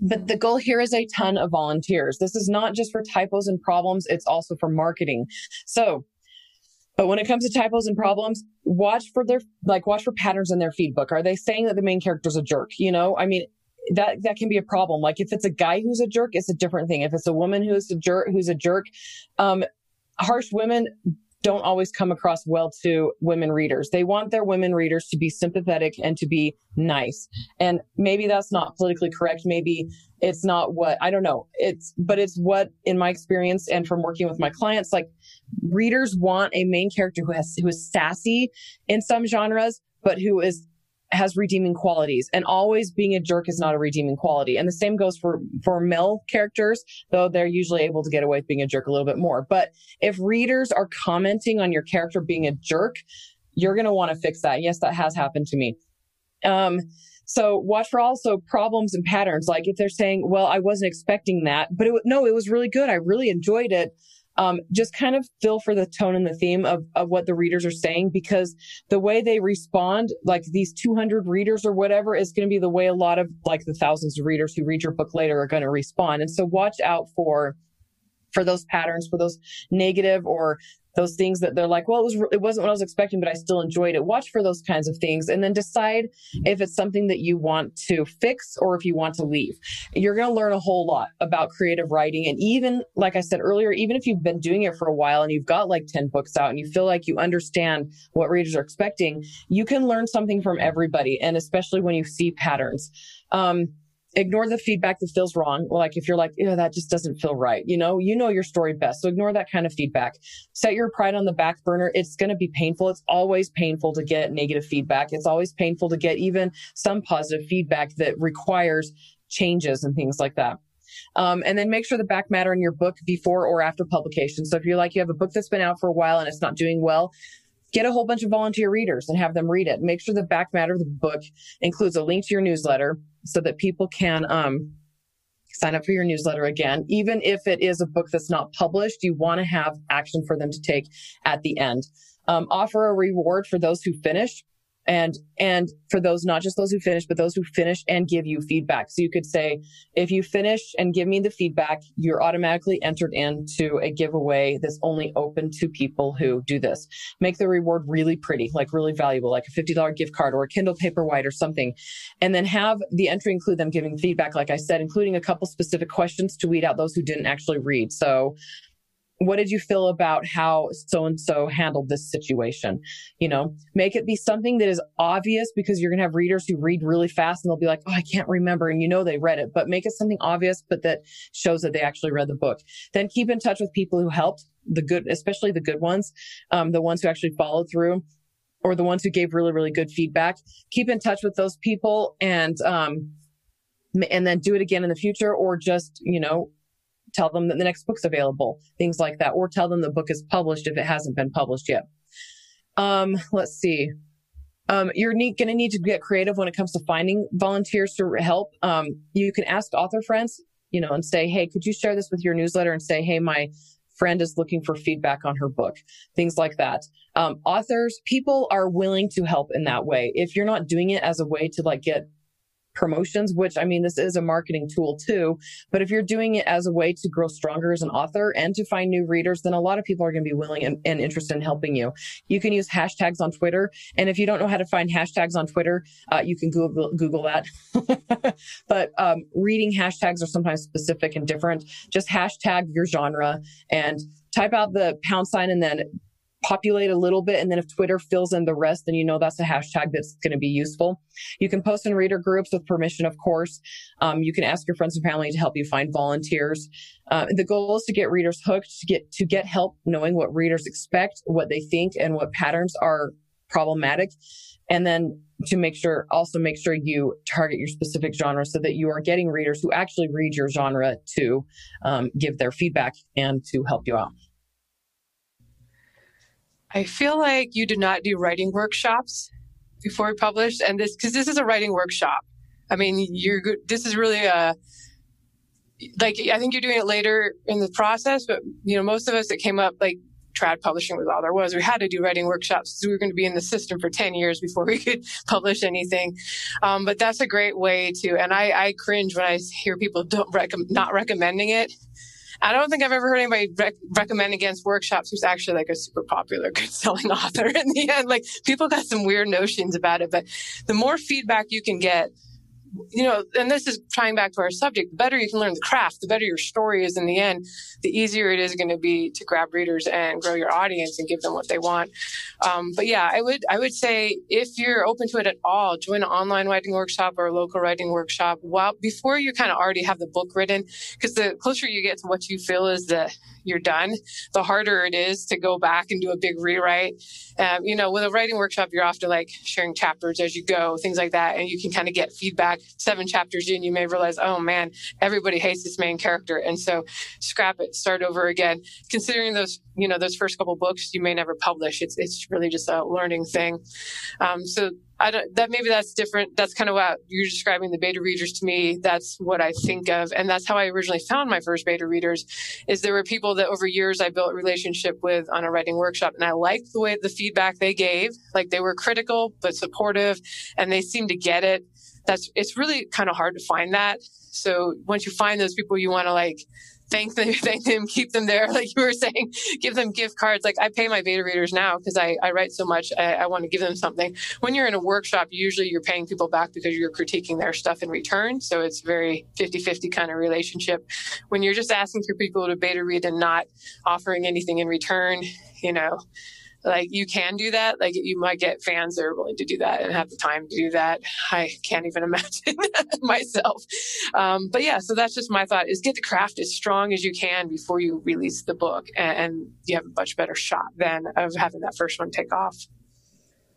but the goal here is a ton of volunteers. This is not just for typos and problems. It's also for marketing. So, but when it comes to typos and problems, watch for their, like, watch for patterns in their feedback. Are they saying that the main character's a jerk? You know, I mean, that that can be a problem. Like if it's a guy who's a jerk, it's a different thing. If it's a woman who's a jerk, who's a jerk, um, harsh women don't always come across well to women readers. They want their women readers to be sympathetic and to be nice. And maybe that's not politically correct. Maybe it's not what I don't know. It's but it's what in my experience and from working with my clients like readers want a main character who has who is sassy in some genres but who is has redeeming qualities and always being a jerk is not a redeeming quality. And the same goes for, for male characters, though they're usually able to get away with being a jerk a little bit more. But if readers are commenting on your character being a jerk, you're going to want to fix that. Yes, that has happened to me. Um, so watch for also problems and patterns. Like if they're saying, well, I wasn't expecting that, but it, no, it was really good. I really enjoyed it um, just kind of feel for the tone and the theme of, of what the readers are saying because the way they respond, like these 200 readers or whatever, is going to be the way a lot of like the thousands of readers who read your book later are going to respond. And so watch out for for those patterns, for those negative or those things that they're like, well, it was it wasn't what I was expecting, but I still enjoyed it. Watch for those kinds of things, and then decide if it's something that you want to fix or if you want to leave. You're going to learn a whole lot about creative writing, and even like I said earlier, even if you've been doing it for a while and you've got like ten books out and you feel like you understand what readers are expecting, you can learn something from everybody, and especially when you see patterns. Um, ignore the feedback that feels wrong. Like if you're like, yeah, that just doesn't feel right. You know, you know your story best. So ignore that kind of feedback. Set your pride on the back burner. It's going to be painful. It's always painful to get negative feedback. It's always painful to get even some positive feedback that requires changes and things like that. Um, and then make sure the back matter in your book before or after publication. So if you're like, you have a book that's been out for a while and it's not doing well, get a whole bunch of volunteer readers and have them read it. Make sure the back matter of the book includes a link to your newsletter so that people can um, sign up for your newsletter again. Even if it is a book that's not published, you want to have action for them to take at the end. Um, offer a reward for those who finish and and for those not just those who finish but those who finish and give you feedback. So you could say if you finish and give me the feedback you're automatically entered into a giveaway that's only open to people who do this. Make the reward really pretty like really valuable like a $50 gift card or a kindle paperwhite or something. And then have the entry include them giving feedback like i said including a couple specific questions to weed out those who didn't actually read. So what did you feel about how so and so handled this situation? You know, make it be something that is obvious because you're going to have readers who read really fast and they'll be like, Oh, I can't remember. And you know, they read it, but make it something obvious, but that shows that they actually read the book. Then keep in touch with people who helped the good, especially the good ones, um, the ones who actually followed through or the ones who gave really, really good feedback. Keep in touch with those people and, um, and then do it again in the future or just, you know, tell them that the next book's available, things like that, or tell them the book is published if it hasn't been published yet. Um, let's see. Um, you're going to need to get creative when it comes to finding volunteers to help. Um, you can ask author friends, you know, and say, Hey, could you share this with your newsletter and say, Hey, my friend is looking for feedback on her book, things like that. Um, authors, people are willing to help in that way. If you're not doing it as a way to like get promotions, which I mean, this is a marketing tool too. But if you're doing it as a way to grow stronger as an author and to find new readers, then a lot of people are going to be willing and, and interested in helping you. You can use hashtags on Twitter. And if you don't know how to find hashtags on Twitter, uh, you can Google, Google that. but um, reading hashtags are sometimes specific and different. Just hashtag your genre and type out the pound sign and then populate a little bit. And then if Twitter fills in the rest, then you know that's a hashtag that's going to be useful. You can post in reader groups with permission, of course. Um, you can ask your friends and family to help you find volunteers. Uh, the goal is to get readers hooked, to get, to get help knowing what readers expect, what they think, and what patterns are problematic. And then to make sure, also make sure you target your specific genre so that you are getting readers who actually read your genre to um, give their feedback and to help you out. I feel like you did not do writing workshops before we published, and this because this is a writing workshop. I mean, you're. This is really a like I think you're doing it later in the process, but you know, most of us that came up like trad publishing was all there was. We had to do writing workshops we were going to be in the system for 10 years before we could publish anything. Um, but that's a great way to, and I, I cringe when I hear people don't rec- not recommending it I don't think I've ever heard anybody rec- recommend against workshops who's actually like a super popular, good selling author in the end. Like people got some weird notions about it, but the more feedback you can get, you know, and this is tying back to our subject, the better you can learn the craft, the better your story is in the end, the easier it is going to be to grab readers and grow your audience and give them what they want. Um, but yeah, I would, I would say if you're open to it at all, join an online writing workshop or a local writing workshop while before you kind of already have the book written, because the closer you get to what you feel is that you're done, the harder it is to go back and do a big rewrite. Um, you know, with a writing workshop, you're often like sharing chapters as you go, things like that, and you can kind of get feedback. Seven chapters in, you may realize, oh man, everybody hates this main character, and so scrap it, start over again. Considering those, you know, those first couple books you may never publish, it's it's really just a learning thing. Um, so I don't, that maybe that's different. That's kind of what you're describing the beta readers to me. That's what I think of. And that's how I originally found my first beta readers is there were people that over years I built relationship with on a writing workshop and I liked the way the feedback they gave. Like they were critical, but supportive and they seemed to get it. That's, it's really kind of hard to find that. So once you find those people, you want to like, thank them, thank them, keep them there. Like you were saying, give them gift cards. Like I pay my beta readers now because I, I write so much. I, I want to give them something. When you're in a workshop, usually you're paying people back because you're critiquing their stuff in return. So it's very 50 50 kind of relationship. When you're just asking for people to beta read and not offering anything in return, you know, like you can do that. Like you might get fans that are willing to do that and have the time to do that. I can't even imagine myself. Um, but yeah, so that's just my thought is get the craft as strong as you can before you release the book and, and you have a much better shot then of having that first one take off.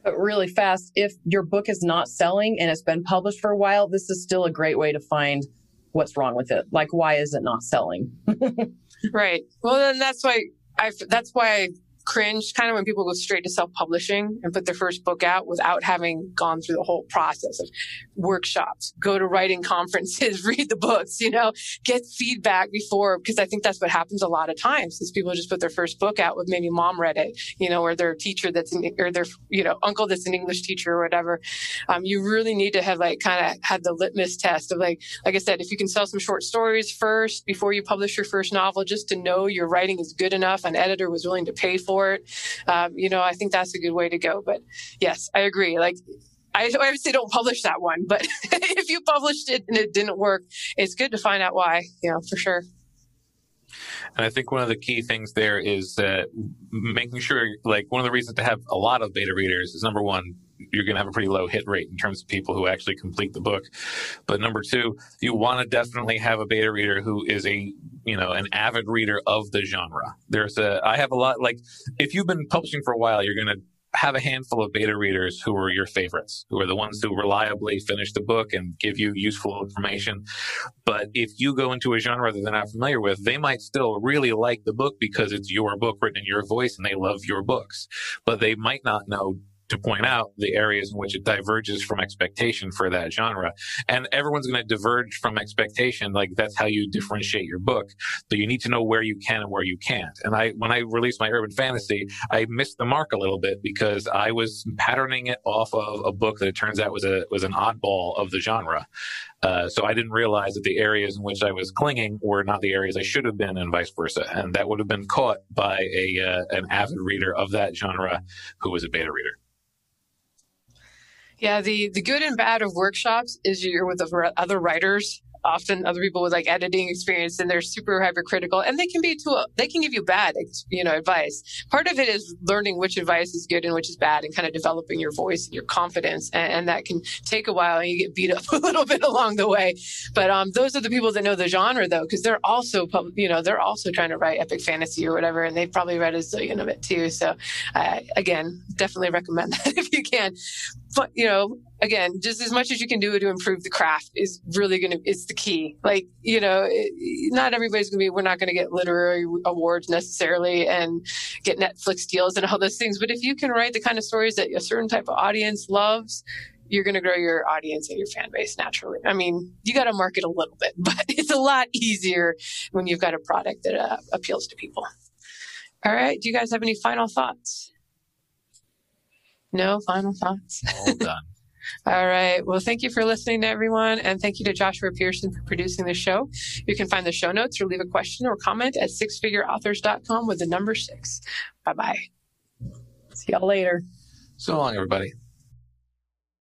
But really fast, if your book is not selling and it's been published for a while, this is still a great way to find what's wrong with it. Like, why is it not selling? right. Well, then that's why I, that's why I cringe kind of when people go straight to self-publishing and put their first book out without having gone through the whole process of workshops, go to writing conferences, read the books, you know, get feedback before, because I think that's what happens a lot of times is people just put their first book out with maybe mom read it, you know, or their teacher that's, in, or their, you know, uncle that's an English teacher or whatever. Um, you really need to have like kind of had the litmus test of like, like I said, if you can sell some short stories first before you publish your first novel, just to know your writing is good enough, an editor was willing to pay for for it. Um, you know, I think that's a good way to go. But yes, I agree. Like, I obviously don't publish that one, but if you published it and it didn't work, it's good to find out why, you know, for sure. And I think one of the key things there is that making sure, like, one of the reasons to have a lot of beta readers is number one, you're going to have a pretty low hit rate in terms of people who actually complete the book. But number two, you want to definitely have a beta reader who is a you know an avid reader of the genre. There's a I have a lot like if you've been publishing for a while, you're going to have a handful of beta readers who are your favorites, who are the ones who reliably finish the book and give you useful information. But if you go into a genre that they're not familiar with, they might still really like the book because it's your book written in your voice and they love your books. But they might not know to point out the areas in which it diverges from expectation for that genre. And everyone's going to diverge from expectation. Like that's how you differentiate your book. So you need to know where you can and where you can't. And I, when I released my urban fantasy, I missed the mark a little bit because I was patterning it off of a book that it turns out was a, was an oddball of the genre. Uh, so I didn't realize that the areas in which I was clinging were not the areas I should have been, and vice versa. And that would have been caught by a uh, an avid reader of that genre who was a beta reader. Yeah, the the good and bad of workshops is you're with other writers often other people with like editing experience and they're super hypercritical and they can be too they can give you bad you know advice. Part of it is learning which advice is good and which is bad and kind of developing your voice and your confidence and, and that can take a while and you get beat up a little bit along the way. But um, those are the people that know the genre though because they're also you know they're also trying to write epic fantasy or whatever and they've probably read a zillion of it too. So uh, again definitely recommend that if you can. But you know again, just as much as you can do to improve the craft is really going to, it's the key. Like, you know, it, not everybody's going to be, we're not going to get literary awards necessarily and get Netflix deals and all those things. But if you can write the kind of stories that a certain type of audience loves, you're going to grow your audience and your fan base naturally. I mean, you got to market a little bit, but it's a lot easier when you've got a product that uh, appeals to people. All right. Do you guys have any final thoughts? No final thoughts. All done. All right. Well, thank you for listening to everyone. And thank you to Joshua Pearson for producing the show. You can find the show notes or leave a question or comment at sixfigureauthors.com with the number six. Bye bye. See y'all later. So long, everybody.